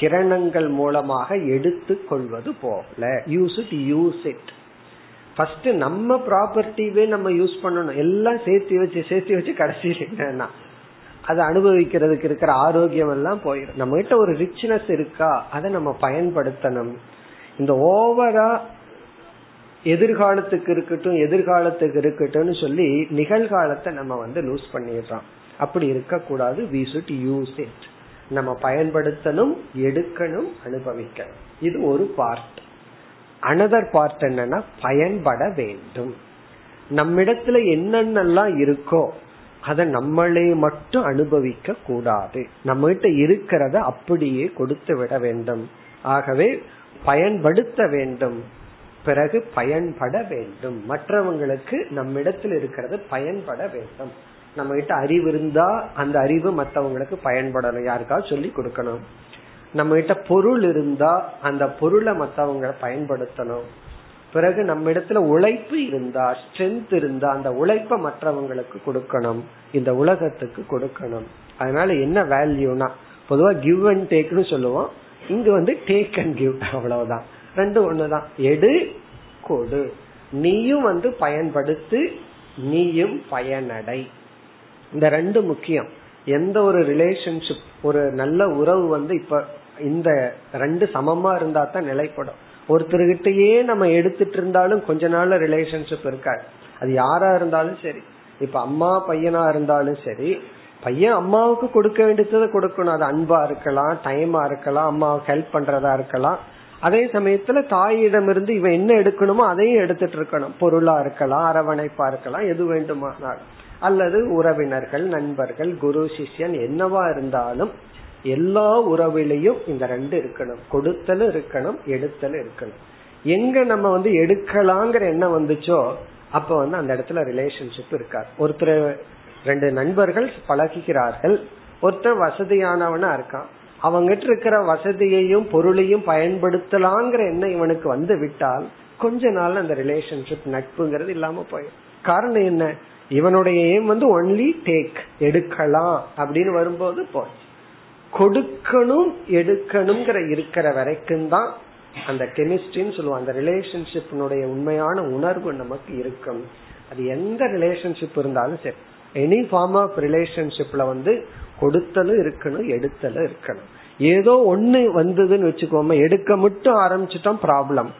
கிரணங்கள் மூலமாக எடுத்து கொள்வது போல. Use it use it first நம்ம ப்ராப்பர்ட்டிவே நம்ம யூஸ் பண்ணணும். எல்லாம் சேர்த்து வச்சு சேர்த்து வச்சு கடைசியில் என்னன்னா அதை அனுபவிக்கிறதுக்கு இருக்கிற ஆரோக்கியம் எல்லாம் போயிடும் நம்ம கிட்ட ஒரு ரிச்னஸ் இருக்கா? அதை நம்ம பயன்படுத்தணும். இந்த ஓவரா எதிர்காலத்துக்கு இருக்கட்டும் எதிர்காலத்துக்கு இருக்கட்டும்னு சொல்லி நிகழ்காலத்தை நம்ம வந்து லூஸ் பண்ணிடுறோம். அப்படி இருக்கக்கூடாது. வி சுட் யூஸ் இட் நம்ம பயன்படுத்தணும் எடுக்கணும் அனுபவிக்கணும். இது ஒரு பார்ட் அனதர் பார்ட் என்னன்னா பயன்பட வேண்டும். நம்மிடத்துல என்னென்னலாம் இருக்கோ அதை நம்மளே மட்டும் அனுபவிக்க கூடாது. நம்ம கிட்ட இருக்கிறத அப்படியே கொடுத்து விட வேண்டும். ஆகவே பயன்படுத்த வேண்டும். பிறகு பயன்பட வேண்டும். மற்றவங்களுக்கு நம்மிடத்தில் இருக்கிறது பயன்பட வேண்டும். நம்ம கிட்ட அறிவு இருந்தா அந்த அறிவு மற்றவங்களுக்கு பயன்படணும். யாருக்காவது சொல்லி கொடுக்கணும். நம்ம கிட்ட பொருள் இருந்தா அந்த பொருளை மத்தவங்க பயன்படுத்தணும். பிறகு நம்ம இடத்துல உழைப்பு இருந்தா ஸ்ட்ரென்த் இருந்தா அந்த உழைப்ப மற்றவங்களுக்கு கொடுக்கணும். இந்த உலகத்துக்கு கொடுக்கணும். அதனால என்ன வேல்யூனா பொதுவா கிவ் அண்ட் டேக்னு சொல்லுவோம். இங்க வந்து டேக் அண்ட் கிவ் அவ்வளவுதான். ரெண்டு ஒண்ணுதான். எடு கொடு. நீயும் வந்து பயன்படுத்து நீயும் பயனடை. இந்த ரெண்டு முக்கியம். எந்த ஒரு ரிலேஷன்ஷிப் ஒரு நல்ல உறவு வந்து இப்ப இந்த ரெண்டு சமமா இருந்தா தான் நிலைப்படும். ஒருத்தர்கிட்டயே நம்ம எடுத்துட்டு இருந்தாலும் கொஞ்ச நாள் ரிலேஷன்ஷிப் இருக்காது. அது யாரா இருந்தாலும் சரி. இப்ப அம்மா பையனா இருந்தாலும் சரி பையன் அம்மாவுக்கு கொடுக்க வேண்டியதை கொடுக்கணும். அது அன்பா இருக்கலாம் டைமா இருக்கலாம் அம்மாவுக்கு ஹெல்ப் பண்றதா இருக்கலாம். அதே சமயத்துல தாயிடம் இருந்து இவன் என்ன எடுக்கணுமோ அதையும் எடுத்துட்டு இருக்கணும். பொருளா இருக்கலாம் அரவணைப்பா இருக்கலாம் எது வேண்டுமானாலும். அல்லது உறவினர்கள் நண்பர்கள் குரு சிஷ்யன் என்னவா இருந்தாலும் எல்லா உறவிலையும் இந்த ரெண்டு இருக்கணும். கொடுத்தலும் இருக்கணும் எடுத்தலும் இருக்கணும். எங்க நம்ம வந்து எடுக்கலாங்கிற எண்ணம் வந்துச்சோ அப்ப வந்து அந்த இடத்துல ரிலேஷன்ஷிப் இருக்காது. ஒருத்தர் ரெண்டு நண்பர்கள் பழகிக்கிறார்கள் ஒருத்தர் வசதியானவனா இருக்கான். அவங்கிட்ட இருக்கிற வசதியையும் பொருளையும் பயன்படுத்தலாங்கிற எண்ணம் இவனுக்கு வந்து விட்டால் கொஞ்ச நாள் அந்த ரிலேஷன்ஷிப் நட்புங்கிறது இல்லாம போயிடும். காரணம் என்ன? இவனுடைய எய்ம் வந்து ஒன்லி டேக் எடுக்கலாம் அப்படின்னு வரும்போது போச்சு. கொடுக்கணும் எடுக்கணுங்கிற இருக்கிற வரைக்கும் தான் அந்த கெமிஸ்ட்ரின்னு சொல்லுவோம் அந்த ரிலேஷன்ஷிப்னுடைய உண்மையான உணர்வு நமக்கு இருக்கும். அது எந்த ரிலேஷன்ஷிப் இருந்தாலும் சரி. எனி ஃபார்ம் ஆஃப் ரிலேஷன்ஷிப்ல வந்து கொடுத்தலும் இருக்கணும் எடுத்தலும் இருக்கணும். ஏதோ ஒண்ணு வந்ததுன்னு வச்சுக்கோமே எடுக்க மட்டும் ஆரம்பிச்சுட்டோம் ப்ராப்ளம்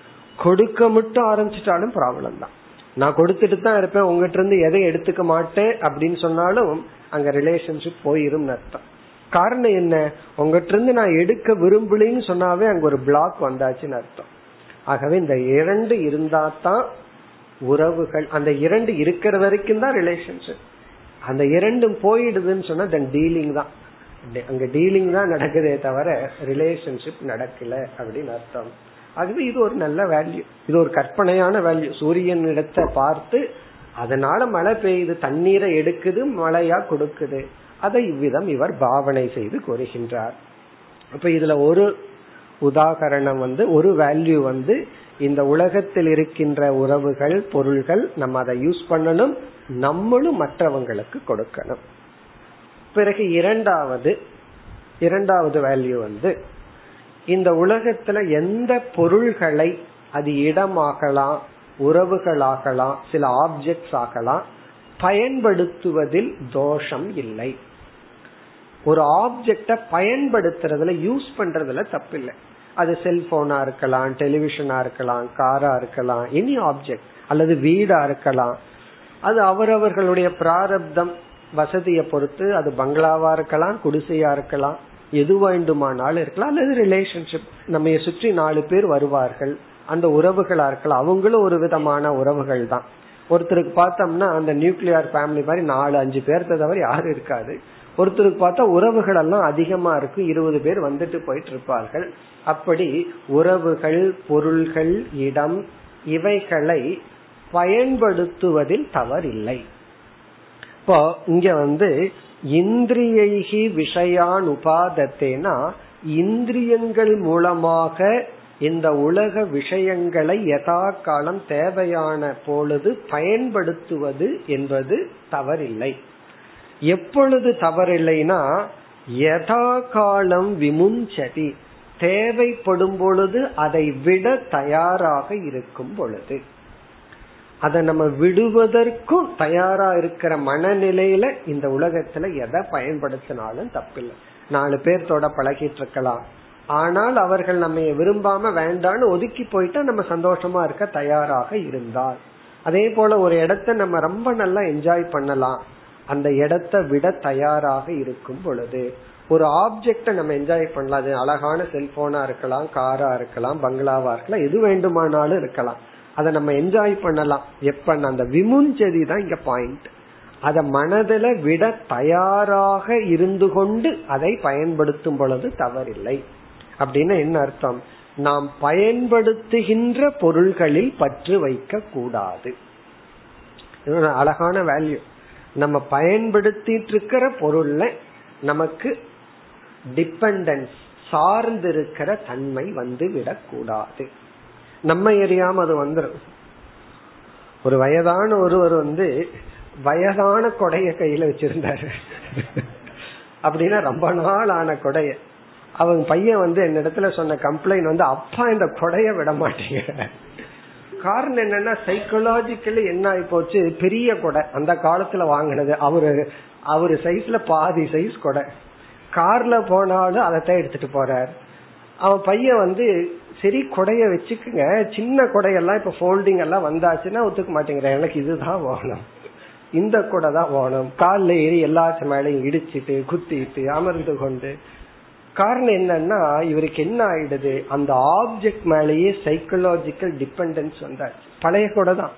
கொடுக்க மட்டும் ஆரம்பிச்சிட்டாலும் ப்ராப்ளம் தான். நான் கொடுத்துட்டு தான் இருப்பேன் உங்ககிட்ட இருந்து எதை எடுத்துக்க மாட்டேன் அப்படின்னு சொன்னாலும் அங்க ரிலேஷன்ஷிப் போயிரும் அர்த்தம். காரணம் என்ன? உங்ககிட்ட இருந்து நான் எடுக்க விரும்பலன்னு சொன்னாவே அங்க ஒரு பிளாக் வந்தாச்சுன்னு அர்த்தம். ஆகவே இந்த இரண்டு இருந்தா தான் உறவுகள் அந்த இரண்டு இருக்கிற வரைக்கும் தான் ரிலேஷன்ஷிப் அந்த இரண்டும் போயிடுதுன்னு சொன்னா தென் டீலிங் தான். அங்க டீலிங் தான் நடக்குதே தவிர ரிலேஷன்ஷிப் நடக்கல அப்படின்னு அர்த்தம். ஆகவே இது ஒரு நல்ல வேல்யூ இது ஒரு கற்பனையான வேல்யூ சூரியன் இடத்தை பார்த்து அதனால மழை பெய்யுது தண்ணீரை எடுக்குது மழையா கொடுக்குது. அதை இவ்விதம் இவர் பாவனை செய்து கூறுகின்றார். அப்ப இதுல ஒரு உதாகரணம் வந்து ஒரு வேல்யூ வந்து இந்த உலகத்தில் இருக்கின்ற உறவுகள் பொருள்கள் நம்ம அதை யூஸ் பண்ணணும் நம்மளும் மற்றவங்களுக்கு கொடுக்கணும். பிறகு இரண்டாவது இரண்டாவது வேல்யூ வந்து இந்த உலகத்துல எந்த பொருள்களை அது இடமாகலாம் உறவுகளாகலாம் சில ஆப்ஜெக்ட்ஸ் ஆகலாம் பயன்படுத்துவதில் தோஷம் இல்லை. ஒரு ஆப்ஜெக்ட பயன்படுத்துறதுல யூஸ் பண்றதுல தப்பில்லை. அது செல்போனா இருக்கலாம் டெலிவிஷனா இருக்கலாம் காரா இருக்கலாம் எனி ஆப்ஜெக்ட் அல்லது வீடா இருக்கலாம். அது அவரவர்களுடைய பிராரப்தம் வசதியை பொறுத்து அது பங்களாவா இருக்கலாம் குடிசையா இருக்கலாம் எது வேண்டுமானாலும் இருக்கலாம் அல்லது ரிலேஷன்ஷிப் நம்ம சுற்றி நாலு பேர் வருவார்கள். அந்த உறவுகளா இருக்கலாம். அவங்களும் ஒரு விதமான உறவுகள் தான். ஒருத்தருக்கு பார்த்தோம்னா அந்த நியூக்ளியர் ஃபேமிலி மாதிரி நாலு அஞ்சு பேர்த்த தவிர யாரும் இருக்காது. ஒருத்தருக்கு பார்த்தா உறவுகள் எல்லாம் அதிகமா இருக்கும் இருபது பேர் வந்துட்டு போயிட்டு இருப்பார்கள். அப்படி உறவுகள் பொருள்கள் இடம் இவைகளை பயன்படுத்துவதில் தவறில்லை. இப்போ இங்க வந்து இந்திரியைகி விஷயான் உபாதத்தேனா இந்திரியங்கள் மூலமாக இந்த உலக விஷயங்களை யதா காலம் தேவையான பொழுது பயன்படுத்துவது என்பது தவறில்லை. எப்பொழுது தவறில்லைனா யதா காலம் விமுஞ்சதி தேவைப்படும் பொழுது அதை விட தயாராக இருக்கும் பொழுது. அதை நம்ம விடுவதற்கும் தயாரா இருக்கிற மனநிலையில இந்த உலகத்துல எதை பயன்படுத்தினாலும் தப்பில்லை. நாலு பேர்த்தோட பழகிட்டு இருக்கலாம். ஆனால் அவர்கள் நம்ம விரும்பாம வேண்டான்னு ஒதுக்கி போயிட்டா நம்ம சந்தோஷமா இருக்க தயாராக இருந்தால். அதே போல ஒரு இடத்த நம்ம ரொம்ப நல்லா என்ஜாய் பண்ணலாம். அந்த இடத்தை விட தயாராக இருக்கும் பொழுது ஒரு ஆப்ஜெக்ட நம்ம என்ஜாய் பண்ணலாம். அது அழகான செல்போனா இருக்கலாம் காரா இருக்கலாம் பங்களாவா இருக்கலாம் எது வேண்டுமானாலும் இருக்கலாம். அதை நம்ம என்ஜாய் பண்ணலாம். எப்ப? அந்த விமுஞ்சதி தான் இங்க பாயிண்ட் அத மனதில விட தயாராக இருந்து கொண்டு அதை பயன்படுத்தும் பொழுது தவறில்லை. அப்படின்னு என்ன அர்த்தம்? நாம் பயன்படுத்துகின்ற பொருள்களில் பற்று வைக்க கூடாது அழகான வேல்யூ நம்ம பயன்படுத்திட்டு இருக்கிற பொருள்ல நமக்கு டிபெண்டன்ஸ் சார்ந்திருக்கிற தன்மை வந்து விடக்கூடாது. நம்ம எரியாம அது வந்துடும் ஒரு வயதான ஒருவர் வந்து வயதான கொடைய கையில வச்சிருந்தாரு. அப்படின்னா ரொம்ப நாள் ஆன கொடைய. அவங்க பையன் வந்து என்னிடத்துல சொன்ன கம்ப்ளைண்ட் வந்து அப்பா இந்த கொடைய விட மாட்டேங்க காரணம் என்னன்னா சைக்கலாஜிக்கலி என்ன ஆகி போச்சு? பெரிய கொடை. அந்த காலத்துல வாங்கினது. அவரு அவரு சைஸ்ல பாதி சைஸ் கொடை. கார்ல போனாலும் அதைத்தான் எடுத்துட்டு போறார். அவன் பையன் வந்து சரி கொடைய வச்சுக்குங்க. சின்ன கொடையெல்லாம் இப்ப ஃபோல்டிங் எல்லாம் வந்தாச்சுன்னா ஒத்துக்க மாட்டேங்கிறேன். எனக்கு இதுதான் வேணும். இந்த கொடை தான் வேணும். காலில் ஏறி எல்லாத்து மேலையும் இடிச்சிட்டு குத்திட்டு அமர்ந்து கொண்டு காரணம் என்னன்னா இவருக்கு என்ன ஆயிடுது? அந்த ஆப்ஜெக்ட் மேலேயே சைக்கலாஜிக்கல் டிபெண்டன்ஸ் வந்தாச்சு பழைய கூட தான்.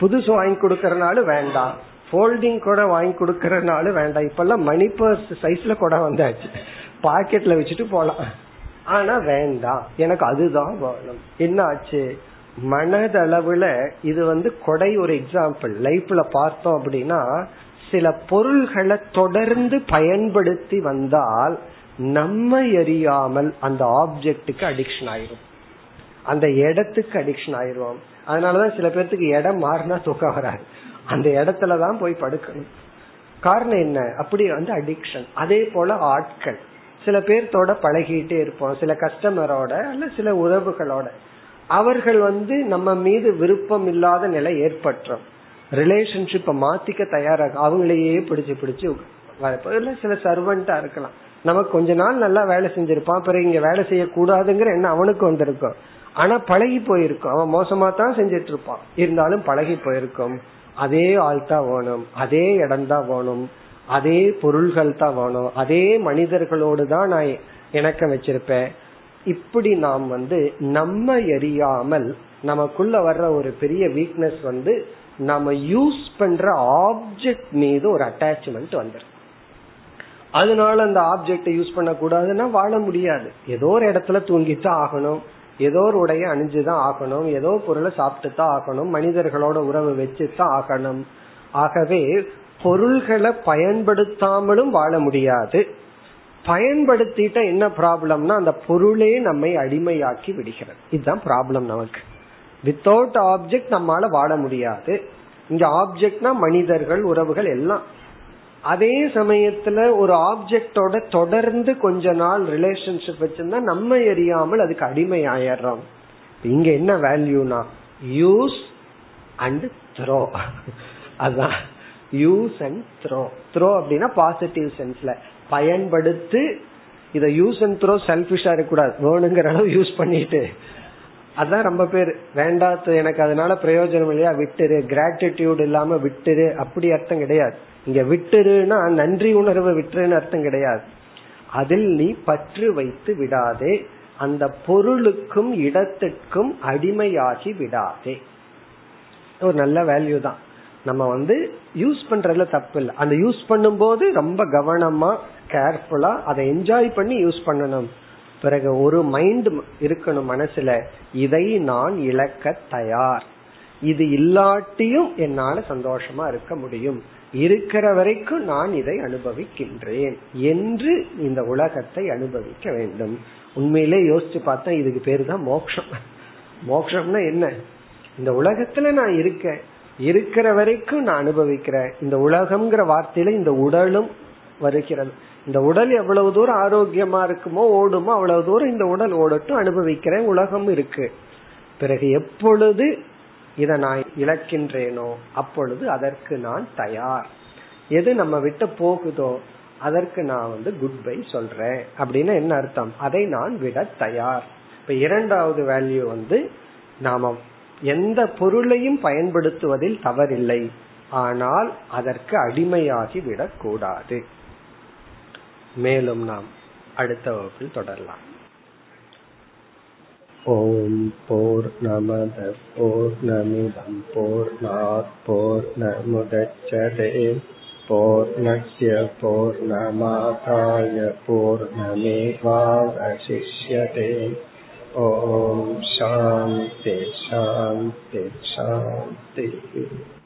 புதுசு வாங்கி கொடுக்கறனால வேண்டாம். ஃபோல்டிங் கூட வாங்கி கொடுக்கறனால வேண்டாம். இப்பெல்லாம் மணி பர்ஸ் சைஸ்ல கூட வந்தாச்சு. பாக்கெட்ல வச்சுட்டு போலாம். ஆனா வேண்டாம். எனக்கு அதுதான் வேணும். என்ன ஆச்சு? மனதளவுல இது வந்து கொடை ஒரு எக்ஸாம்பிள் லைஃப்ல பார்த்தோம் அப்படின்னா சில பொருள்களை தொடர்ந்து பயன்படுத்தி வந்தால் நம்ம அறியாமல் அந்த ஆப்ஜெக்டுக்கு அடிக்ஷன் ஆயிரும். அந்த இடத்துக்கு அடிக்ஷன் ஆயிரும். அதனாலதான் சில பேர்த்துக்கு இடம் மாறினா தூக்கம் வராது. அந்த இடத்துலதான் போய் படுக்கணும். காரணம் என்ன? அப்படி வந்து அடிக்ஷன் அதே போல ஆட்கள். சில பேர்த்தோட பழகிட்டே இருப்போம். சில கஸ்டமரோட அல்ல சில உறவுகளோட. அவர்கள் வந்து நம்ம மீது விருப்பம் இல்லாத நிலை ஏற்பட்டுரும். ரிலேஷன்ஷிப்பை மாத்திக்க தயாராக அவங்களையே பிடிச்சு பிடிச்சு வரப்போ சில சர்வெண்டா இருக்கலாம். நமக்கு கொஞ்ச நாள் நல்லா வேலை செஞ்சிருப்பான் பிறகு இங்க வேலை செய்யக்கூடாதுங்கிற எண்ணம் அவனுக்கு வந்திருக்கும். ஆனா பழகி போயிருக்கும். அவன் மோசமா தான் செஞ்சிட்டு இருப்பான் இருந்தாலும் பழகி போயிருக்கும். அதே ஆள் தான் வேணும். அதே இடம் தான் வேணும். அதே பொருள்கள் தான் வேணும். அதே மனிதர்களோடு தான் நான் இணக்கம் வச்சிருப்பேன். இப்படி நாம் வந்து நம்ம எரியாமல் நமக்குள்ள வர்ற ஒரு பெரிய வீக்னஸ் வந்து நம்ம யூஸ் பண்ற ஆப்ஜெக்ட் மீது ஒரு அட்டாச்மெண்ட் வந்துடும் அதனால அந்த ஆப்ஜெக்ட யூஸ் பண்ண கூடாதுன்னா வாழ முடியாது. ஏதோ ஒரு இடத்துல தூங்கித்தான் ஆகணும். ஏதோ ஒரு உடைய அணிஞ்சுதான் ஆகணும். ஏதோ பொருளை சாப்பிட்டு தான் ஆகணும். மனிதர்களோட உறவு வச்சு தான் ஆகணும். ஆகவே பொருள்களை பயன்படுத்தாமலும் வாழ முடியாது. பயன்படுத்திட்ட என்ன ப்ராப்ளம்னா அந்த பொருளே நம்மை அடிமையாக்கி விடுகிறது. இதுதான் ப்ராப்ளம் நமக்கு. வித்தவுட் ஆப்ஜெக்ட் நம்மால வாழ முடியாது. இங்க ஆப்ஜெக்ட்னா மனிதர்கள் உறவுகள் எல்லாம் அதே சமயத்துல ஒரு ஆப்ஜெக்டோட தொடர்ந்து கொஞ்ச நாள் ரிலேஷன்ஷிப் வச்சிருந்தா நம்ம எரியாமல் அதுக்கு அடிமை ஆயிடுறோம் இங்க என்ன வேல்யூனா யூஸ் அண்ட் த்ரோ அதான் யூஸ் அண்ட் த்ரோ த்ரோ அப்படின்னா பாசிட்டிவ் சென்ஸ்ல பயன்படுத்து இத யூஸ் அண்ட் த்ரோ செல்பிஷா இருக்கக்கூடாது. வேணுங்கிற அளவு யூஸ் பண்ணிட்டு அதான் ரொம்ப பேர். வேண்டாத்து எனக்கு அதனால பிரயோஜனம் இல்லையா? விட்டுரு. கிராட்டிடியூட் இல்லாம விட்டுரு. அப்படி அர்த்தம் கிடையாது. இங்க விட்டுருன்னா நன்றி உணர்வை விட்டுருன்னு அர்த்தம் கிடையாது. அதில் நீ பற்று வைத்து விடாதே. அந்த பொருளுக்கும் இடத்திற்கும் அடிமையாகி விடாதே. ஒரு நல்ல வேல்யூ தான். நம்ம வந்து யூஸ் பண்றதுல தப்பு இல்லை அந்த யூஸ் பண்ணும்போது ரொம்ப கவனமா கேர்ஃபுல்லா அதை என்ஜாய் பண்ணி யூஸ் பண்ணணும். பிறகு ஒரு மைண்ட் இருக்கணும் மனசுல இதை நான் இழக்க தயார். இது இல்லாட்டியும் என்னால சந்தோஷமா இருக்க முடியும். இருக்கிற வரைக்கும் நான் இதை அனுபவிக்கின்றேன் என்று இந்த உலகத்தை அனுபவிக்க வேண்டும். உண்மையிலே யோசிச்சு பார்த்தா இதுக்கு பேரு தான் மோக்ஷம். மோக்ஷம்னா என்ன? இந்த உலகத்துல நான் இருக்கேன். இருக்கிற வரைக்கும் நான் அனுபவிக்கிறேன். இந்த உலகம்ங்கிற வார்த்தையில இந்த உடலும் வருகிறது. இந்த உடல் எவ்வளவு தூரம் ஆரோக்கியமா இருக்குமோ ஓடுமோ அவ்வளவு தூரம் இந்த உடல் ஓடட்டும் அனுபவிக்கிறேன் உலகம் இருக்கு. பிறகு எப்பொழுது இதை நான் இழக்கின்றேனோ அப்பொழுது அதற்கு நான் தயார். எது நம்ம விட்டு போகுதோ அதற்கு நான் வந்து குட் பை சொல்றேன். அப்படின்னு என்ன அர்த்தம்? அதை நான் விட தயார். இப்ப இரண்டாவது வேல்யூ வந்து நாம எந்த பொருளையும் பயன்படுத்துவதில் தவறில்லை. ஆனால் அதற்கு அடிமையாகி விடக்கூடாது மேலும் நாம் அடுத்த வகுப்பில் தொடரலாம் ஓம் போர் நமத போர் நமிதம் போர் போர் நமுதச்சதே पूर्णस्य पूर्णमादाय पूर्णमेवावशिष्यते ॐ शान्ति शान्ति शान्तिः